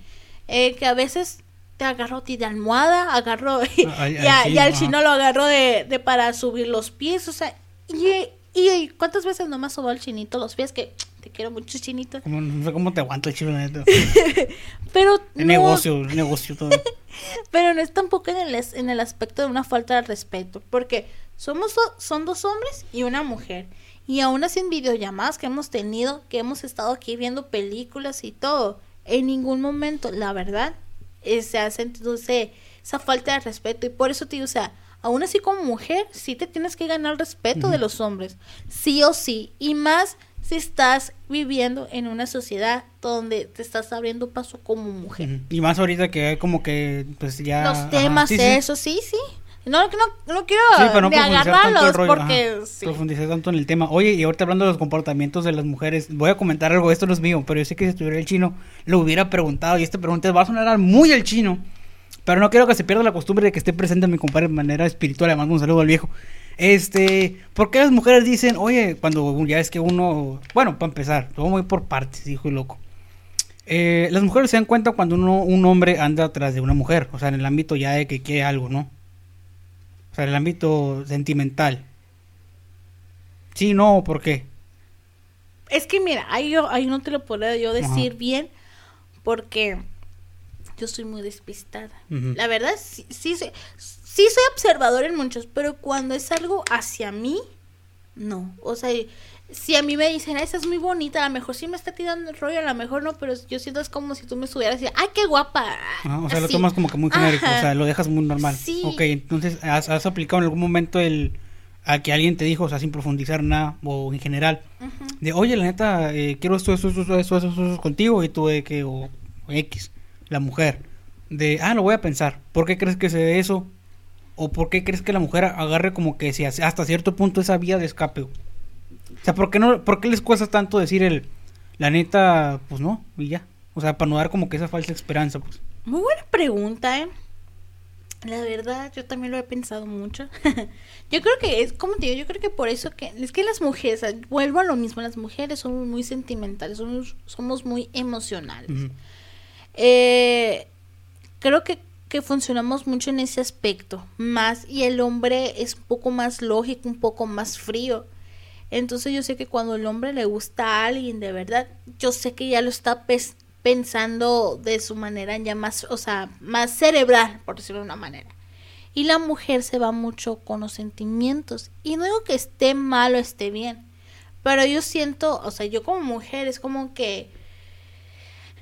eh, que a veces te agarro a ti de almohada, agarro y, Al- y al y chino, al ajá. chino lo agarro de, de para subir los pies, o sea, y, y cuántas veces no me ha sobado el chinito los pies, que te quiero mucho chinito, Como, no sé cómo te aguanta el chino, neta. pero no, negocio, es negocio todo. pero no es tampoco en el, en el aspecto de una falta de respeto, porque somos son dos hombres y una mujer. Y aún así en videollamadas que hemos tenido, que hemos estado aquí viendo películas y todo, en ningún momento, la verdad, se ha sentido ese- esa falta de respeto. Y por eso te digo, o sea, aún así como mujer, sí te tienes que ganar el respeto de los hombres, sí o sí. Y más si estás viviendo en una sociedad donde te estás abriendo paso como mujer. Y más ahorita que como que, pues ya. los temas, sí. eso, sí, sí. No, no, no quiero Sí, no ni profundizar tanto el agarrarlos rollo, porque sí. tanto en el tema. Oye, y ahorita hablando de los comportamientos de las mujeres, voy a comentar algo, esto no es mío, pero yo sé que si estuviera el chino, lo hubiera preguntado, y esta pregunta va a sonar muy al chino, pero no quiero que se pierda la costumbre de que esté presente mi compadre de manera espiritual, además un saludo al viejo. Este, ¿por qué las mujeres dicen, oye, cuando ya es que uno, bueno, para empezar, todo muy por partes, dijo el loco. Eh, las mujeres se dan cuenta cuando uno, un hombre anda atrás de una mujer, o sea, en el ámbito ya de que quiere algo, ¿no? O sea, el ámbito sentimental. Sí, no, ¿por qué? Es que mira, ahí, yo, ahí no te lo puedo yo decir Ajá. bien porque yo soy muy despistada. La verdad, sí, sí, soy- sí soy observador en muchos, pero cuando es algo hacia mí, no. O sea, si a mí me dicen, "Ay, esa es muy bonita, a lo mejor sí me está tirando el rollo, a lo mejor no, pero yo siento es como si tú me estuvieras diciendo, ay, qué guapa. Ajá, o sea, lo tomas como que muy genérico, Ajá. o sea, lo dejas muy normal. Sí. Ok, entonces, ¿has, has aplicado en algún momento el a que alguien te dijo, o sea, sin profundizar nada, o en general, de, oye, la neta, eh, quiero esto, esto, esto, esto, esto, esto, esto contigo, y tú de que, o, o X, la mujer, de, ah, lo voy a pensar, ¿por qué crees que se dé eso? ¿O por qué crees que la mujer agarre como que si hasta cierto punto esa vía de escape? O sea, ¿por qué, no, ¿por qué les cuesta tanto decir el, la neta, pues no, y ya? O sea, para no dar como que esa falsa esperanza, pues. Muy buena pregunta, ¿eh? La verdad, yo también lo he pensado mucho. yo creo que es, como te digo, yo creo que por eso que, es que las mujeres, vuelvo a lo mismo, las mujeres somos muy sentimentales, somos, somos muy emocionales. Eh, creo que, que funcionamos mucho en ese aspecto, más, y el hombre es un poco más lógico, un poco más frío. Entonces yo sé que cuando el hombre le gusta a alguien de verdad, yo sé que ya lo está pensando de su manera ya más, o sea, más cerebral, por decirlo de una manera. Y la mujer se va mucho con los sentimientos. Y no digo que esté mal o esté bien, pero yo siento, o sea, yo como mujer es como que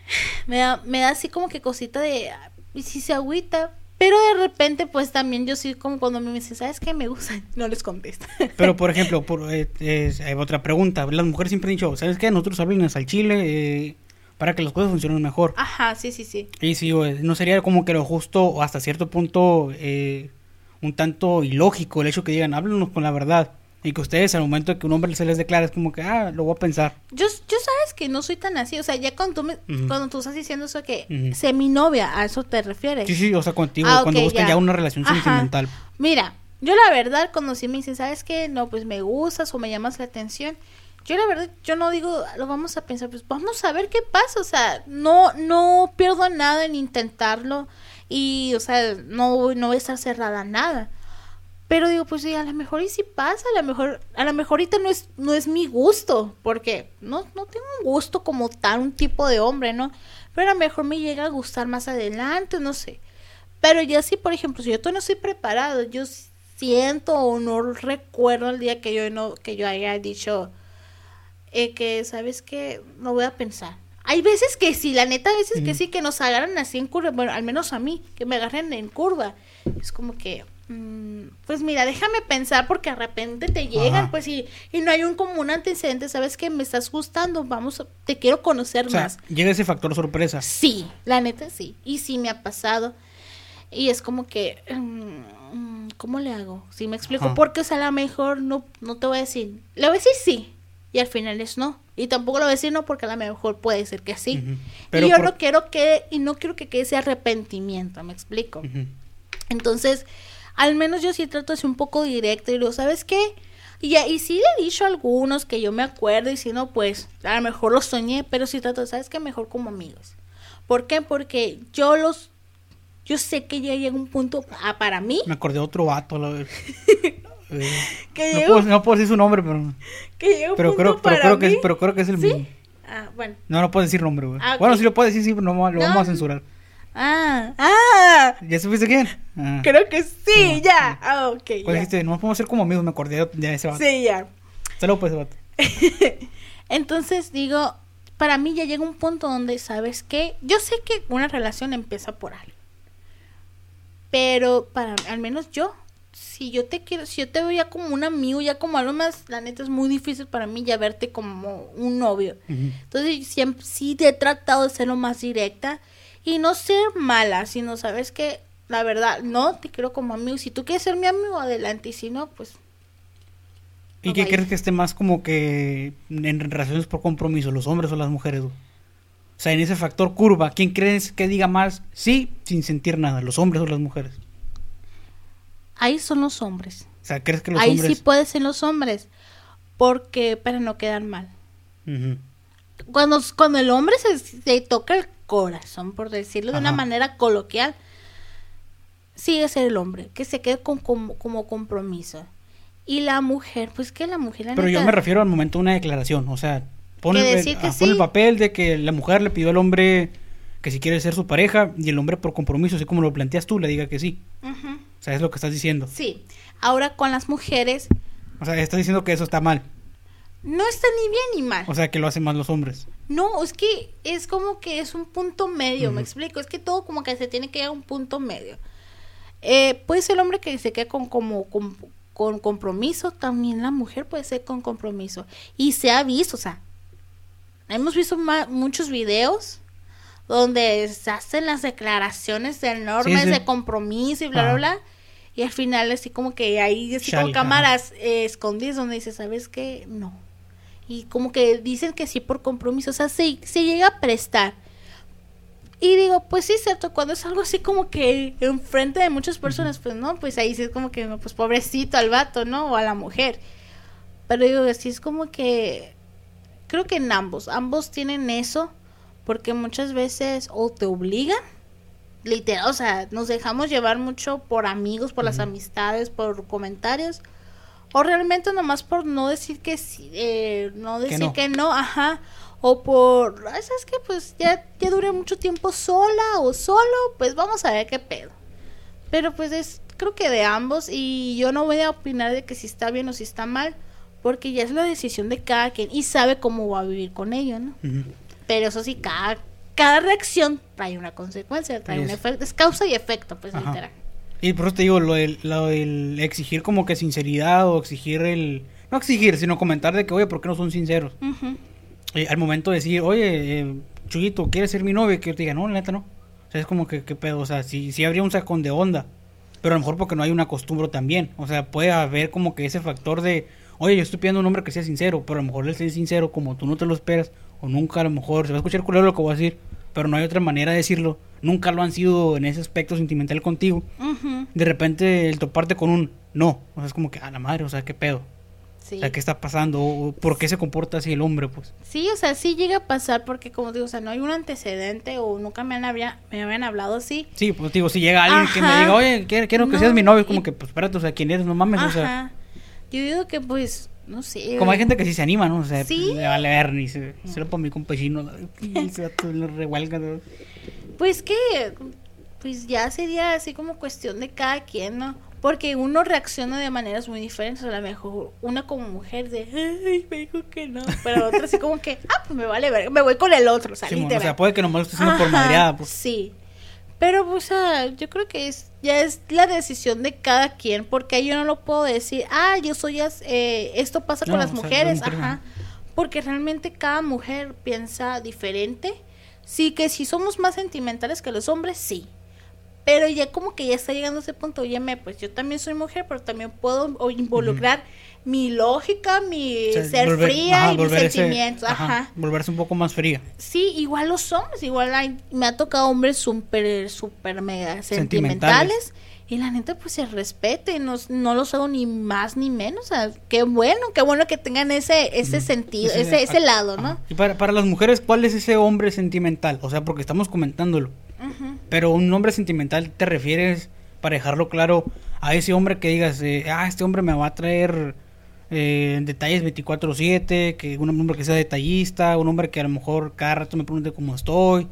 me da, me da así como que cosita de, "Ah, y si se agüita. Pero de repente, pues también yo soy como cuando me dicen, ¿sabes qué? Me gusta. No les contesto. Pero, por ejemplo, por, eh, hay otra pregunta. Las mujeres siempre han dicho, ¿sabes qué? Nosotros háblenos al chile eh, para que las cosas funcionen mejor. Ajá, sí, sí, sí. Y sí, eh, no sería como que lo justo o hasta cierto punto eh, un tanto ilógico el hecho que digan, háblenos con la verdad. Y que ustedes al momento de que un hombre se les declara es como que, ah, lo voy a pensar. Yo, yo sabes que no soy tan así. O sea, ya cuando tú, me, cuando tú estás diciendo eso que Ujú. sé mi novia, ¿a eso te refieres? Sí, sí, o sea, contigo, Ah, cuando ok, buscan ya. ya. una relación Ajá. sentimental. Mira, yo la verdad, cuando sí me dicen, ¿sabes qué? No, pues me gustas o me llamas la atención. Yo la verdad, yo no digo, lo vamos a pensar, pues vamos a ver qué pasa. O sea, no, no pierdo nada en intentarlo. Y, o sea, no, no voy a estar cerrada a nada. Pero digo, pues sí, a lo mejor y si pasa, a lo mejor, a lo mejor ahorita no es, no es mi gusto, porque no, no tengo un gusto como tal, un tipo de hombre, ¿no? Pero a lo mejor me llega a gustar más adelante, no sé. Pero ya sí, por ejemplo, si yo todavía no estoy preparado, yo siento o no recuerdo el día que yo no, que yo haya dicho eh, que, ¿sabes qué? No voy a pensar. Hay veces que sí, la neta, a veces que sí, que nos agarran así en curva, bueno, al menos a mí, que me agarren en curva. Es como que, pues mira, déjame pensar porque de repente te llegan, Ajá. pues y, y no hay un común antecedente, ¿sabes que Me estás gustando, vamos, a- te quiero conocer O sea, más. llega ese factor sorpresa. Sí, la neta sí. Y sí me ha pasado. Y es como que, mm, mm, ¿cómo le hago? Si me explico, Ajá. porque o sea, a lo mejor no, no te voy a decir, le voy a decir sí, y al final es no. Y tampoco le voy a decir no porque a lo mejor puede ser que sí. Pero y yo por- no quiero que, y no quiero que quede ese arrepentimiento, me explico. Entonces, al menos yo sí trato de ser un poco directa y digo, ¿sabes qué? Y, y sí le he dicho a algunos que yo me acuerdo y si no, pues a lo mejor los soñé, pero sí trato, ¿sabes qué? Mejor como amigos. ¿Por qué? Porque yo los, yo sé que ya llega un punto, ah, para mí, Me acordé de otro vato. La... eh, que no, puedo, no puedo decir su nombre, pero, que llega pero, creo, pero, creo que es, pero creo que es el mismo. ¿Sí? Ah, bueno. No, no puedo decir nombre, güey. Ah, ok. Bueno, sí lo puedo decir, sí, no, lo No. vamos a censurar. Ah, ah, ¿Ya supiste quién? Ah. creo que sí, No, ya. Ah, ok. ¿Cuál ya. dijiste? No podemos ser como amigos, me acordé de- de ese vato. Sí, ya. Saludos pues ese vato. Entonces digo, para mí ya llega un punto donde, ¿sabes qué? Yo sé que una relación empieza por algo. Pero para al menos yo, si yo te quiero, si yo te veo ya como un amigo, ya como algo más, la neta es muy difícil para mí ya verte como un novio. Ujú. Entonces siempre sí te he tratado de ser lo más directa y no ser mala, sino sabes que la verdad, no te quiero como amigo. Si tú quieres ser mi amigo, adelante. Y si no, pues ¿Y No qué vaya. crees que esté más como que en relaciones por compromiso, los hombres o las mujeres? güey? O sea, en ese factor curva, ¿quién crees que diga más sí sin sentir nada, los hombres o las mujeres? ahí son los hombres. O sea, ¿crees que los Ahí hombres... sí puede ser los hombres. Porque, para no quedar mal. Cuando, cuando el hombre se, se toca el corazón, por decirlo de una manera coloquial, sigue ser el hombre, que se quede con, como, como compromiso. Y la mujer, pues que la mujer... la Pero yo me refiero al momento de una declaración, o sea, pon, Que el, que ah, el papel de que la mujer le pidió al hombre que si quiere ser su pareja y el hombre por compromiso, así como lo planteas tú, le diga que sí. O sea, es lo que estás diciendo. Sí. Ahora con las mujeres, O sea, estás diciendo que eso está mal. No está ni bien ni mal. O sea, que lo hacen más los hombres. No, es que es como que es un punto medio, me explico. Es que todo como que se tiene que llegar a un punto medio. Eh, puede ser el hombre que se quede con, como, con, con compromiso, también la mujer puede ser con compromiso. Y se ha visto, o sea, hemos visto muchos videos donde se hacen las declaraciones enormes Sí, sí. de compromiso y bla, bla, bla. Y al final así como que hay así Chale, ajá. cámaras eh, escondidas donde dice, ¿sabes qué? No. Y como que dicen que sí por compromiso, o sea, se, se llega a prestar. Y digo, pues sí, cierto, cuando es algo así como que enfrente de muchas personas, pues no, pues ahí sí es como que, pues pobrecito al vato, ¿no? O a la mujer. Pero digo, así es como que, creo que en ambos, ambos tienen eso, porque muchas veces o te obligan, literal, o sea, nos dejamos llevar mucho por amigos, por las amistades, por comentarios, o realmente nomás por no decir que sí, eh, no decir no. que no, ajá, o por, "Ay, ¿sabes qué? Pues ya, ya duré mucho tiempo sola o solo, pues vamos a ver qué pedo. Pero pues es, creo que de ambos, y yo no voy a opinar de que si está bien o si está mal, porque ya es la decisión de cada quien y sabe cómo va a vivir con ello, ¿no? Pero eso sí, cada, cada reacción trae una consecuencia, trae un efecto, es causa y efecto, pues Ajá. literal. Y por eso te digo, lo del, lo del exigir como que sinceridad o exigir el... No exigir, sino comentar de que, oye, ¿por qué no son sinceros? Eh, al momento de decir, oye, eh, Chuyito, ¿quieres ser mi novio? Que yo te diga, no, la neta no. O sea, es como que, ¿qué pedo? O sea, sí, sí habría un sacón de onda. Pero a lo mejor porque no hay una costumbre también. O sea, puede haber como que ese factor de, oye, yo estoy pidiendo a un hombre que sea sincero, pero a lo mejor él sea sincero como tú no te lo esperas, o nunca a lo mejor, se va a escuchar culero lo que voy a decir, pero no hay otra manera de decirlo. Nunca lo han sido en ese aspecto sentimental contigo. De repente el toparte con un no. O sea, es como que, a la madre, o sea, ¿qué pedo? Sí. O sea, ¿qué está pasando? ¿O ¿Por qué se comporta así el hombre, pues? Sí, o sea, sí llega a pasar porque como digo, o sea, no hay un antecedente o nunca me, han había, me habían hablado así. Sí, pues digo, si llega alguien que me Ajá. diga, oye, quiero, que No, seas mi novio, es como y- que, pues espérate, o sea, ¿quién eres? No mames, o sea, Ajá. Yo digo que pues, no sé. como hay gente que sí se anima, ¿no? O sea, Sí. pues, le vale ver, ni se, se lo para mi compechino, se lo revuelga, ¿no? Pues que, pues ya sería así como cuestión de cada quien, ¿no? Porque uno reacciona de maneras muy diferentes. A lo mejor una como mujer de, ay, me dijo que no. Pero otra así como que, ah, pues me vale ver, me voy con el otro, o sea, Simón, o sea, puede que nomás lo esté haciendo por madreada, pues. Sí. Pero, pues, ah, yo creo que es ya es la decisión de cada quien, porque yo no lo puedo decir, ah, yo soy, eh, esto pasa No, con las o sea, mujeres, ajá. Porque realmente cada mujer piensa diferente. Sí, que si somos más sentimentales que los hombres, sí. pero ya como que ya está llegando a ese punto, oye, pues yo también soy mujer, pero también puedo involucrar mi lógica, mi O sea, ser volver- fría ajá, y mis sentimientos, ajá, ajá. Volverse un poco más fría. Sí, igual los hombres, igual hay, me ha tocado hombres súper, súper mega Sentimentales. sentimentales. Y la neta, pues se respete, no, no los hago ni más ni menos. O sea, qué bueno, qué bueno que tengan ese, ese sentido, Ese- ese, ese lado. ¿no? Y para, para las mujeres, ¿cuál es ese hombre sentimental? O sea, porque estamos comentándolo. Pero un hombre sentimental te refieres, para dejarlo claro, a ese hombre que digas, eh, ah, este hombre me va a traer eh, detalles 24/7, que un hombre que sea detallista, un hombre que a lo mejor cada rato me pregunte cómo estoy.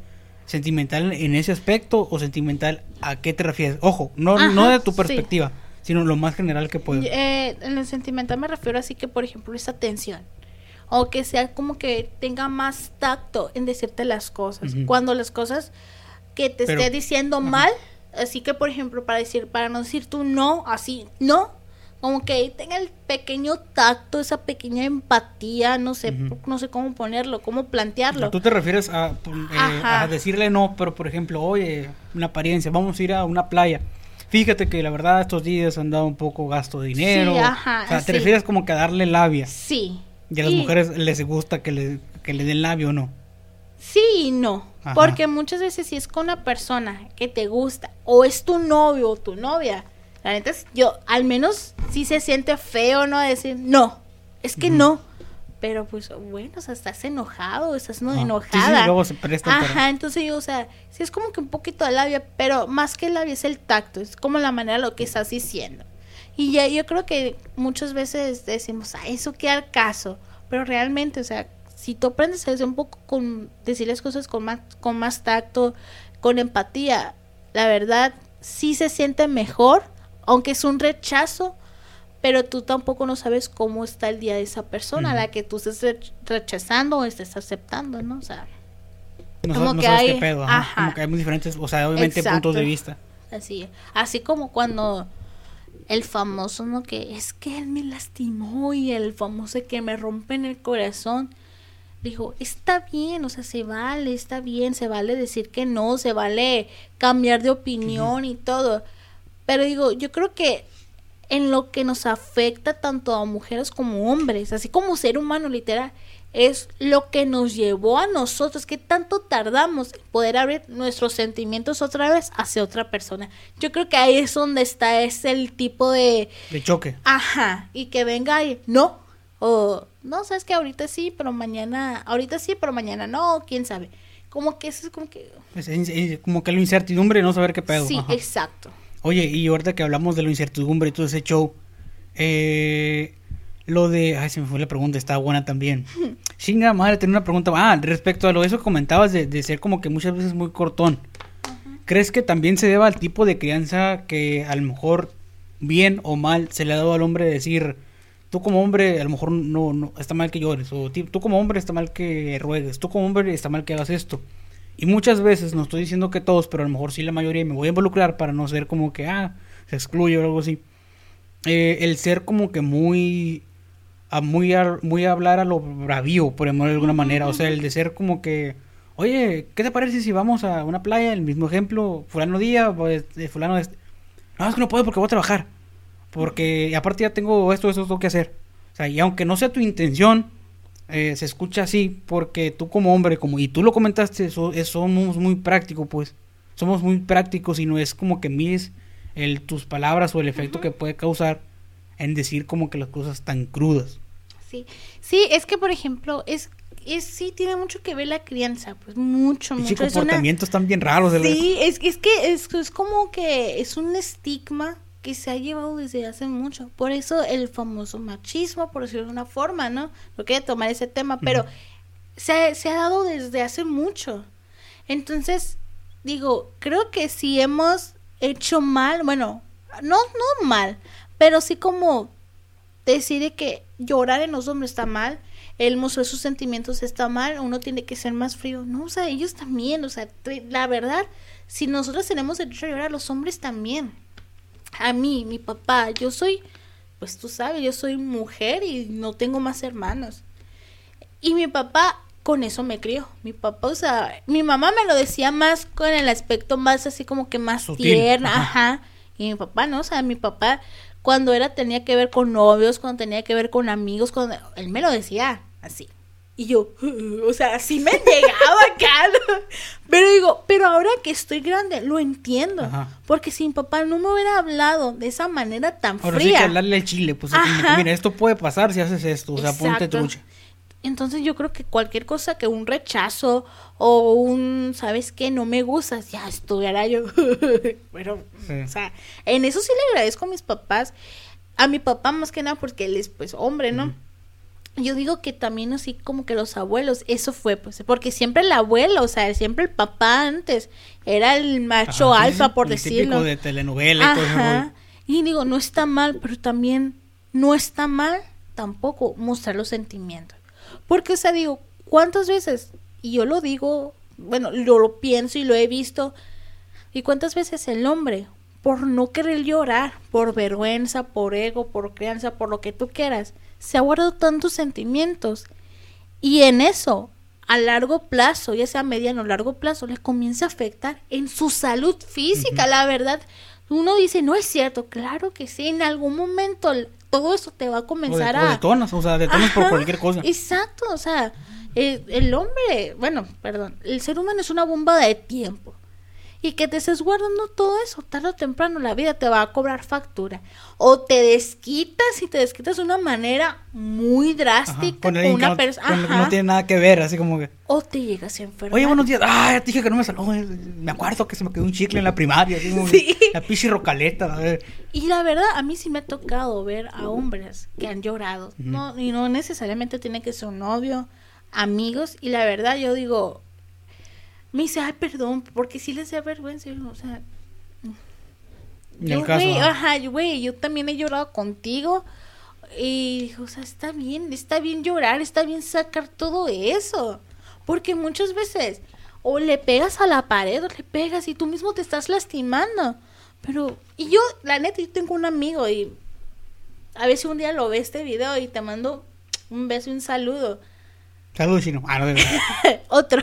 ¿Sentimental en ese aspecto o sentimental a qué te refieres? Ojo, no, no de tu sí. perspectiva, sino lo más general que puedo. Eh, en el sentimental me refiero así que, por ejemplo, esa atención. O que sea como que tenga más tacto en decirte las cosas. Cuando las cosas que te Pero- esté diciendo mal, así que, por ejemplo, para decir, para no decir tú no, así, no. Como que tenga el pequeño tacto, esa pequeña empatía, no sé, no sé cómo ponerlo, cómo plantearlo. Tú te refieres a, eh, a decirle no, pero por ejemplo, oye, una apariencia, vamos a ir a una playa. Fíjate que la verdad estos días han dado un poco gasto de dinero. Sí, ajá, o sea, te sí. refieres como que a darle labia. Sí. Y a las mujeres les gusta que le, que le den labio o no. Sí y no. Ajá. Porque muchas veces si es con una persona que te gusta o es tu novio o tu novia, la neta es- yo al menos sí se siente feo no decir no, es que no. Pero pues bueno, o sea, estás enojado, estás no Ajá. Sí, sí, enojada. luego se prestan para- Ajá, entonces yo, o sea, sí es como que un poquito de labia, pero más que labia es el tacto, es como la manera de lo que estás diciendo. Y ya yo creo que muchas veces decimos, ah, eso queda al caso, pero realmente, o sea, si tú aprendes a decir un poco con decir las cosas con más con más tacto, con empatía, la verdad sí se siente mejor, aunque es un rechazo, pero tú tampoco no sabes cómo está el día de esa persona, a la que tú estés rech- rechazando o estés aceptando, ¿no? O sea, No, como no que sabes hay- qué pedo. ajá. Como que hay muy diferentes, o sea, obviamente Exacto. puntos de vista. Así, así como cuando el famoso, ¿no? Que es que él me lastimó y el famoso que me rompe en el corazón. Dijo, está bien, o sea, se vale, está bien, se vale decir que no, se vale cambiar de opinión y todo. Pero digo, yo creo que en lo que nos afecta tanto a mujeres como hombres, así como ser humano literal, es lo que nos llevó a nosotros, que tanto tardamos en poder abrir nuestros sentimientos otra vez hacia otra persona. Yo creo que ahí es donde está ese el tipo de, De choque. ajá, y que venga y no, o no, sabes que ahorita sí, pero mañana, ahorita sí, pero mañana no, quién sabe. Como que eso es como que... Es- es- es como que la incertidumbre de no saber qué pedo. sí, ajá. exacto. Oye, y ahorita que hablamos de la incertidumbre y todo ese show, eh, lo de... Ay, se me fue la pregunta, estaba buena también. Chinga madre, tenía una pregunta. Ah, respecto a lo eso que comentabas de, de ser como que muchas veces muy cortón. ¿Crees que también se deba al tipo de crianza que a lo mejor, bien o mal, se le ha dado al hombre decir, tú como hombre a lo mejor no, no está mal que llores, o tú como hombre está mal que ruegues, tú como hombre está mal que hagas esto? Y muchas veces, no estoy diciendo que todos, pero a lo mejor sí la mayoría, me voy a involucrar para no ser como que, ah, se excluye o algo así. Eh, el ser como que muy, a muy, muy hablar a lo bravío, por llamarlo de alguna manera. O sea, el de ser como que, oye, ¿qué te parece si vamos a una playa? El mismo ejemplo, fulano día, pues, fulano este. No, es que no puedo porque voy a trabajar. Porque aparte ya tengo esto, esto, esto que hacer. O sea, y aunque no sea tu intención, eh, se escucha así porque tú como hombre, como y tú lo comentaste, so- es- somos muy prácticos, pues. Somos muy prácticos y no es como que mides el, tus palabras o el efecto que puede causar en decir como que las cosas tan crudas. Sí, sí, es que por ejemplo, es, es sí tiene mucho que ver la crianza, pues mucho, mucho. Es una- comportamientos tan bien raros. de la- Sí, es, es que es, es como que es un estigma que se ha llevado desde hace mucho. Por eso el famoso machismo, por decirlo de una forma, ¿no? No quería tomar ese tema, pero se, ha- se ha dado desde hace mucho. Entonces, digo, creo que si hemos hecho mal, bueno, no, no mal, pero sí como decir de que llorar en los hombres está mal, el mostrar sus sentimientos está mal, uno tiene que ser más frío. No, o sea, ellos también, o sea, la verdad, si nosotros tenemos derecho a llorar, los hombres también. A mí, mi papá, yo soy, pues tú sabes, yo soy mujer y no tengo más hermanos. Y mi papá con eso me crió. Mi papá, o sea, mi mamá me lo decía más con el aspecto más así como que más Sutil, tierno, ajá. ajá. Y mi papá, ¿no? O sea, mi papá cuando era tenía que ver con novios, cuando tenía que ver con amigos, cuando él me lo decía así. Y yo, o sea, así me llegaba acá. Pero digo, pero ahora que estoy grande, lo entiendo. Ajá. Porque si mi papá no me hubiera hablado de esa manera tan Ahora sí que hablarle al chile, pues Ajá. mira, esto puede pasar si haces esto, o sea, ponte Exacto. trucha. Entonces yo creo que cualquier cosa que un rechazo o un, ¿sabes qué? No me gustas, ya estuviera yo. Sí. o sea, en eso sí le agradezco a mis papás. A mi papá más que nada porque él es pues hombre, ¿no? Yo digo que también así como que los abuelos, eso fue pues, porque siempre el abuelo, o sea, siempre el papá antes era el macho Ajá, alfa, por el decirlo. típico de telenovela y. Ajá. Y digo, no está mal, pero también no está mal tampoco mostrar los sentimientos. Porque, o sea, digo, ¿cuántas veces? Y yo lo digo, bueno, yo lo pienso y lo he visto. ¿Y cuántas veces el hombre, por no querer llorar, por vergüenza, por ego, por crianza, por lo que tú quieras, se ha guardado tantos sentimientos? Y en eso, a largo plazo, ya sea a mediano o largo plazo, le comienza a afectar en su salud física, la verdad. Uno dice, no es cierto, claro que sí, en algún momento todo eso te va a O, de, comenzar o a... detonas, o sea, detonas por Ajá, cualquier cosa. Exacto, o sea, el, el hombre, bueno, perdón, el ser humano es una bomba de tiempo. Y que te estés guardando todo eso, tarde o temprano la vida te va a cobrar factura. O te desquitas y te desquitas de una manera muy drástica con con una no, persona. no tiene nada que ver, así como que, O te llegas a enfermar. oye, buenos días, ah, ya te dije que no me saludó, eh, me acuerdo que se me quedó un chicle en la primaria, así como Sí. la pichi rocaleta, a ver. Y la verdad, a mí sí me ha tocado ver a hombres que han llorado. no, y no necesariamente tiene que ser un novio, amigos. Y la verdad, yo digo, me dice, ay, perdón, porque sí les da vergüenza. O sea, yo, güey, ajá. güey, yo también he llorado contigo. Y, o sea, está bien, está bien llorar, está bien sacar todo eso. Porque muchas veces o le pegas a la pared o le pegas y tú mismo te estás lastimando. Pero, y yo, la neta, yo tengo un amigo y a ver si un día lo ve este video y te mando un beso y un saludo. Saludos, chino. Ah, no, de verdad. Otro.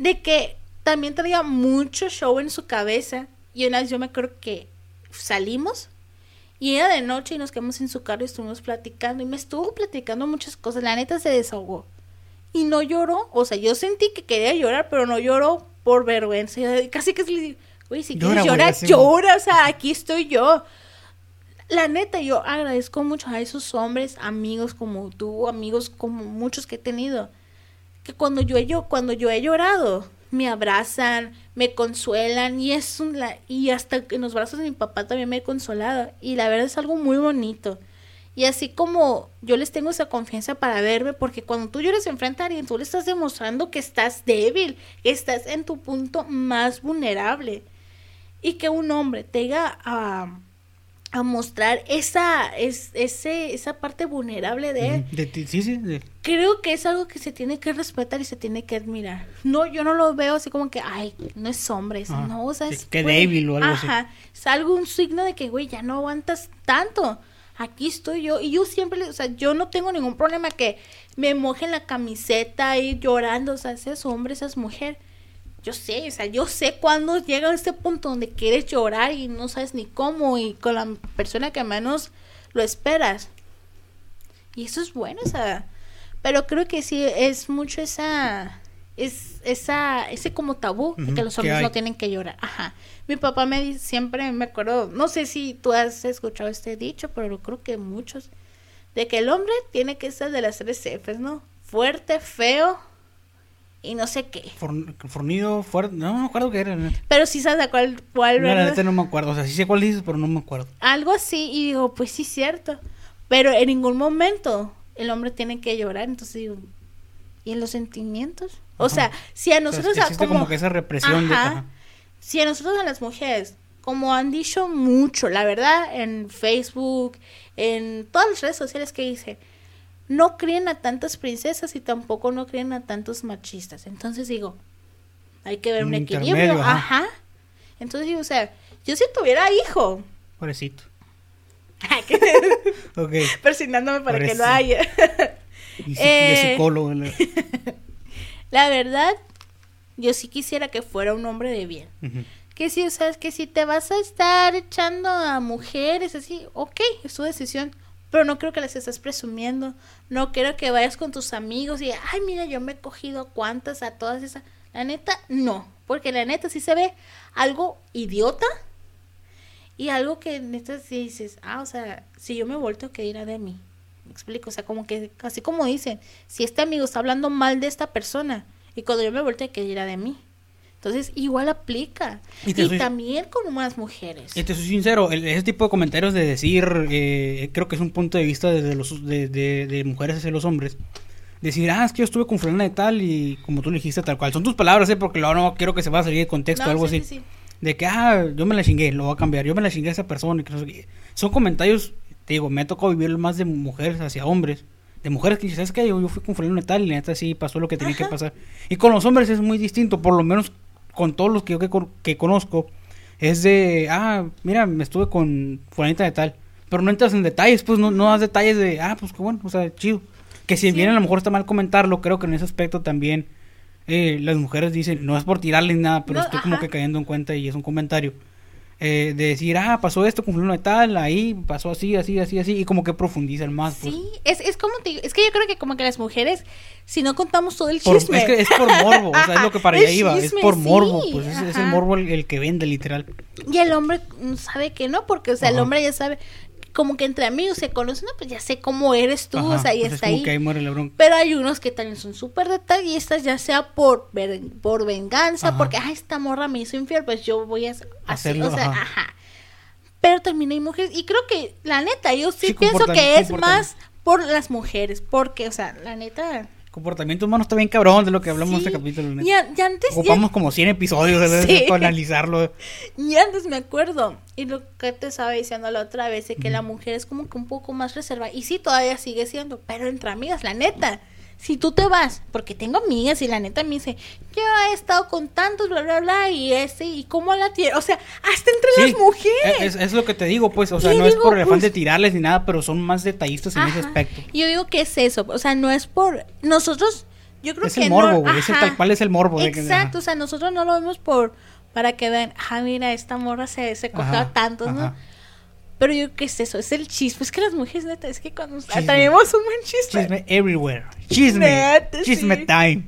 De que también traía mucho show en su cabeza. Y una vez yo me acuerdo que salimos y era de noche y nos quedamos en su carro y estuvimos platicando. Y me estuvo platicando muchas cosas. La neta se desahogó. Y no lloró. O sea, yo sentí que quería llorar, pero no lloró por vergüenza. Y casi que le digo, güey, si quieres llorar, llora. O sea, aquí estoy yo. La neta, yo agradezco mucho a esos hombres, amigos como tú, amigos como muchos que he tenido que cuando yo cuando yo he llorado, me abrazan, me consuelan y es un, la- y hasta en los brazos de mi papá también me he consolado y la verdad es algo muy bonito. Y así como yo les tengo esa confianza para verme, porque cuando tú llores enfrente a alguien, tú le estás demostrando que estás débil, que estás en tu punto más vulnerable. Y que un hombre te diga a, a mostrar esa, es, ese, esa parte vulnerable de él, de ti- sí, sí, de- creo que es algo que se tiene que respetar y se tiene que admirar. No, yo no lo veo así como que, ay, no es hombre, Ajá. no, o sea, es güey, débil o algo así. Ajá, es algo, un signo de que, güey, ya no aguantas tanto. Aquí estoy yo, y yo siempre, o sea, yo no tengo ningún problema que me mojen la camiseta y llorando, o sea, seas hombre, seas mujer. Yo sé, o sea, yo sé cuándo llega a este punto donde quieres llorar y no sabes ni cómo y con la persona que menos lo esperas. Y eso es bueno, o sea, pero creo que sí es mucho esa es esa ese como tabú de que los hombres no tienen que llorar. Ajá. Mi papá me dice siempre me acuerdo, no sé si tú has escuchado este dicho, pero creo que muchos de que el hombre tiene que ser de las tres Fs, ¿no? Fuerte, feo y no sé qué. forn- fornido, fuerte, no me acuerdo qué era, neta. Pero sí sabes de cuál cuál No, la ¿verdad? neta no me acuerdo, o sea, sí sé cuál dices, pero no me acuerdo. algo así y digo, pues sí, cierto. Pero en ningún momento el hombre tiene que llorar, entonces digo, ¿y en los sentimientos? O Ajá. sea, si a O sea, nosotros a- existe como que esa represión de... Ajá. si a nosotros a las mujeres, como han dicho mucho, la verdad, en Facebook, en todas las redes sociales que hice, no creen a tantas princesas y tampoco no creen a tantos machistas. Entonces digo, hay que ver un, Un equilibrio. Ajá. Entonces digo, o sea, yo si tuviera hijo, Pobrecito. Ok. persignándome para que lo haya. Y, psi- y Eh. psicólogo. la- La verdad, yo sí quisiera que fuera un hombre de bien. Que si, o sea, que si te vas a estar echando a mujeres así, ok, es tu decisión. Pero no creo que las estés presumiendo. No quiero que vayas con tus amigos y, ay, mira, yo me he cogido cuantas a todas esas. La neta, no. Porque la neta sí se ve algo idiota. Y algo que neta sí dices, ah, o sea, si yo me vuelto, ¿qué dirá de mí? Me explico, o sea, como que, así como dicen, si este amigo está hablando mal de esta persona, y cuando yo me vuelto, ¿qué dirá de mí? Entonces, igual aplica. Y Y, te soy- también con más mujeres. Y te soy sincero, el- ese tipo de comentarios de decir, eh, creo que es un punto de vista desde los, de, de- de mujeres hacia los hombres. Decir, ah, es que yo estuve con fulana de tal y como tú le dijiste tal cual. Son tus palabras, ¿eh? Porque luego no quiero que se vaya a salir de contexto o algo sí, así. sí, sí. De que, ah, yo me la chingué, lo voy a cambiar. Yo me la chingué a esa persona. Y que no sé qué. Son comentarios, te digo, me ha tocado vivir más de mujeres hacia hombres. De mujeres que dicen, ¿sabes qué? Yo, yo fui con fulano de tal y la neta sí pasó lo que tenía que pasar. Y con los hombres es muy distinto, por lo menos con todos los que yo que, con- que conozco. Es de, ah, mira, me estuve con fulanita de tal. Pero no entras en detalles, pues no, no das detalles de, ah, pues qué bueno, o sea, chido. Que si Sí. bien a lo mejor está mal comentarlo, creo que en ese aspecto también eh, las mujeres dicen, no es por tirarles nada, pero No, estoy como que cayendo en cuenta y es un comentario. Eh, de decir, ah, pasó esto con fulano de tal, ahí pasó así, así, así, así, y como que profundizan más. pues. Sí, es, es como te es que yo creo que como que las mujeres, si no contamos todo el Por- chisme. es que es por morbo, o sea, es lo que para El allá iba, es por morbo, pues es, es el morbo el, el que vende, literal. Y el hombre sabe que no, porque, o sea, el hombre ya sabe, como que entre amigos se conocen, no, pues ya sé cómo eres tú, o sea, y pues es está ahí. que ahí muere la bronca. Pero hay unos que también son súper detallistas, ya sea por, ver- por venganza, Ajá. porque, ah, esta morra me hizo infiel, pues yo voy a hacer así, Hacerlo, o sea, ajá. Pero también hay mujeres, y creo que, la neta, yo sí, Sí, pienso que es más por las mujeres, porque, o sea, la neta... Comportamiento humano está bien cabrón de lo que hablamos en sí, este capítulo. ya antes, ya- Ocupamos como 100 episodios. Sí. para analizarlo. Y antes me acuerdo, y lo que te estaba diciendo la otra vez, de que la mujer es como que un poco más reservada, y sí, todavía sigue siendo, pero entre amigas, la neta, si tú te vas, porque tengo amigas y la neta me dice, yo he estado con tantos, bla, bla, bla, y este, y cómo la tiene, o sea, hasta entre Sí, las mujeres. Es, es lo que te digo, pues, o sea, no es por el afán pues- de tirarles ni nada, pero son más detallistas en ese aspecto. Yo digo que es eso, o sea, no es por, nosotros, yo creo Es que el no- morbo, güey, ese ajá. tal cual es el morbo. de que- Exacto, o sea, nosotros no lo vemos por, para que vean, ah, mira, esta morra se, se cogió Ajá, a tantos, ¿no? ajá. Pero yo qué es eso, es el chisme. Es que las mujeres, neta, es que cuando Chisme. tenemos un buen chisme. Chisme everywhere. Chisme. Neta, Chisme sí. time.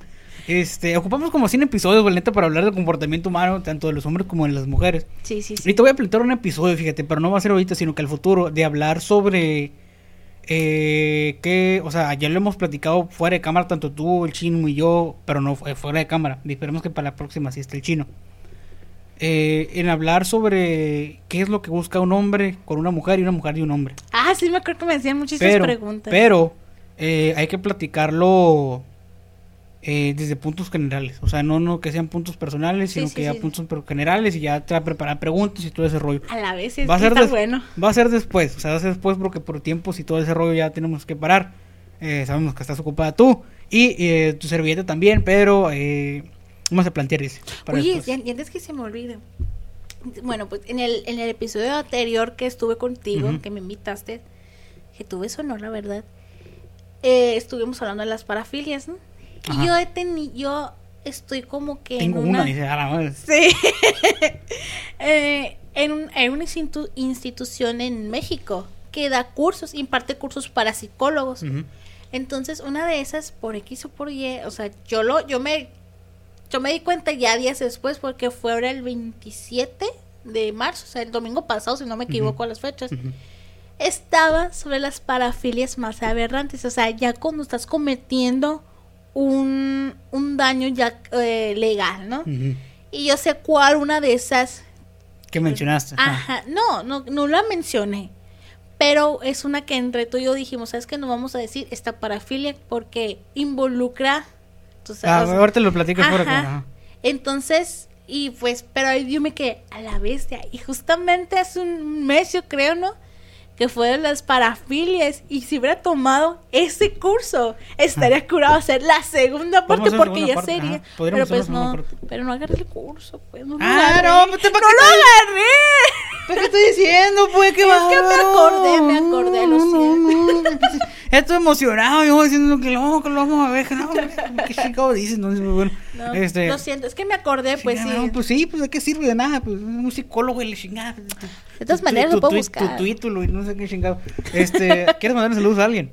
Este, ocupamos como 100 episodios, güey, neta, para hablar del comportamiento humano, tanto de los hombres como de las mujeres. Sí, sí, sí. Y te voy a plantear un episodio, fíjate, pero no va a ser ahorita, sino que al futuro, de hablar sobre eh, que, o sea, ya lo hemos platicado fuera de cámara, tanto tú, el chino y yo, pero no fu- fuera de cámara. Y esperemos que para la próxima sí esté el chino. Eh, en hablar sobre qué es lo que busca un hombre con una mujer y una mujer y un hombre. Ah, sí, me acuerdo que me hacían muchísimas Pero, preguntas. pero eh, hay que platicarlo eh, desde puntos generales. O sea, no, no que sean puntos personales, Sí, sino sí, que ya sí. puntos generales y ya te va a preparar preguntas y todo ese rollo. a la vez es Va a, ser bueno. va a ser después, o sea, va a ser después porque por tiempos y todo ese rollo ya tenemos que parar. Eh, sabemos que estás ocupada tú y eh, tu servilleta también, pero eh, vamos a plantear para Oye, ya antes que se me olvide. Bueno, pues en el, en el episodio anterior que estuve contigo, que me invitaste, que tuve eso honor, la verdad, eh, estuvimos hablando de las parafilias, ¿no? Ajá. Y yo he tenido, yo estoy como que Tengo en una, una... dice, "A la madre". Sí. Eh, en, un- en una institu- institución en México que da cursos, imparte cursos para psicólogos. Entonces, una de esas, por X o por Y, o sea, yo lo, yo me, yo me di cuenta ya días después porque fue ahora el 27 de marzo, o sea, el domingo pasado, si no me equivoco a las fechas, Ujú. estaba sobre las parafilias más aberrantes, o sea, ya cuando estás cometiendo un, un daño ya eh, legal, ¿no? Ujú. Y yo sé cuál una de esas ¿Qué mencionaste? Ajá. Ajá, no, no, no la mencioné. Pero es una que entre tú y yo dijimos, ¿sabes qué? No vamos a decir esta parafilia porque involucra. Tú Ah, sabes, ahorita lo fuera. Ajá. ajá. Entonces, y pues, pero ahí yo me quedé a la bestia. Y justamente hace un mes, yo creo, ¿no? Que fue de las parafilias. Y si hubiera tomado ese curso, estaría curado a hacer la segunda parte porque segunda ya parte, sería. Pero pues no, parte. pero no agarré el curso, pues no Ah, no, pues, ¿te- no lo agarré. ¿Pero qué estoy diciendo, pues? ¿Qué Es que me acordé, me acordé, lo siento. Estoy emocionado, yo diciendo que lo, que lo vamos a ver, no, qué chico dices, pues, bueno, No, este... Lo siento, es que me acordé, pues sí. no, pues sí, pues de qué sirve de nada, pues un psicólogo y le chingada. De todas maneras, lo puedo buscar. Tu título y no sé qué chingado. Este, ¿quieres mandarle saludos a alguien?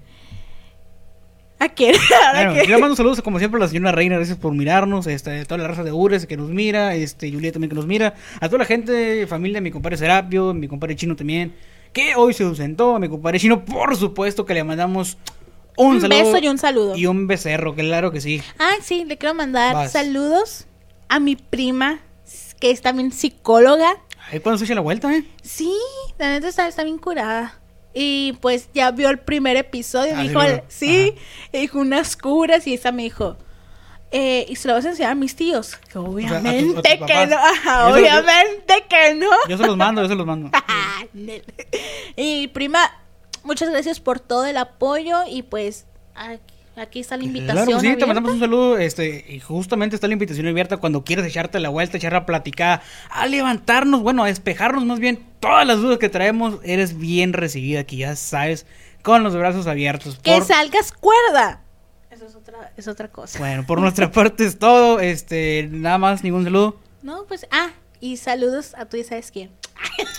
¿A quién? ¿Ahora Bueno, yo le mando saludos como siempre a la señora Reina, gracias por mirarnos, este, a toda la raza de Ures que nos mira, este, Julieta también que nos mira, a toda la gente, familia, mi compadre Serapio, mi compadre Chino también, que hoy se ausentó, a mi compadre Chino, por supuesto que le mandamos un, Un saludo beso y un saludo. y un becerro, claro que sí. Ah, sí, le quiero mandar Vas. saludos a mi prima, que es también psicóloga. Ahí cuando se la vuelta, ¿eh? Sí, la neta está, está bien curada. Y pues ya vio el primer episodio. Ah, sí, dijo, sí, y dijo unas curas. Y esa me dijo, eh, y se lo vas a enseñar a mis tíos. Que a tu- a obviamente que no. Ajá, yo- obviamente que no. Yo se los mando, yo se los mando. Y prima, muchas gracias por todo el apoyo. Y pues aquí, aquí está la invitación. Claro, sí, te abierta. mandamos un saludo, este, y justamente está la invitación abierta cuando quieras echarte la vuelta, echar la platicada, a levantarnos, bueno, a despejarnos más bien todas las dudas que traemos, eres bien recibida aquí, ya sabes, con los brazos abiertos. Que Por- salgas cuerda. Eso es otra, es otra cosa. Bueno, por nuestra parte es todo, este, nada más, ningún saludo. No, pues, ah, y saludos a tú y sabes quién.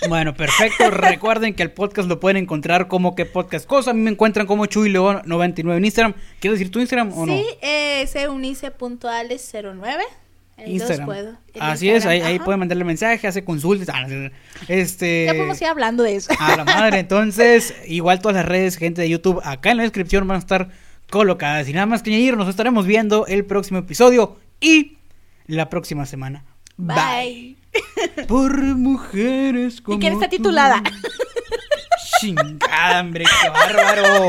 Bueno, perfecto. Recuerden que el podcast lo pueden encontrar como que podcast cosa. A mí me encuentran como Chuy León 99 en Instagram. ¿Quieres decir tu Instagram o no? Sí, eh, seunice.ales09. En los Instagram. puedo. Así es, ahí, ahí pueden mandarle mensaje, hace consultas. ah, Este. Ya podemos ir hablando de eso. A la madre. Entonces, igual todas las redes, gente de YouTube, acá en la descripción van a estar colocadas. Y nada más que añadir, nos estaremos viendo el próximo episodio y la próxima semana. Bye. Por mujeres como ¿Y quién está titulada? Chingada, hombre, qué bárbaro.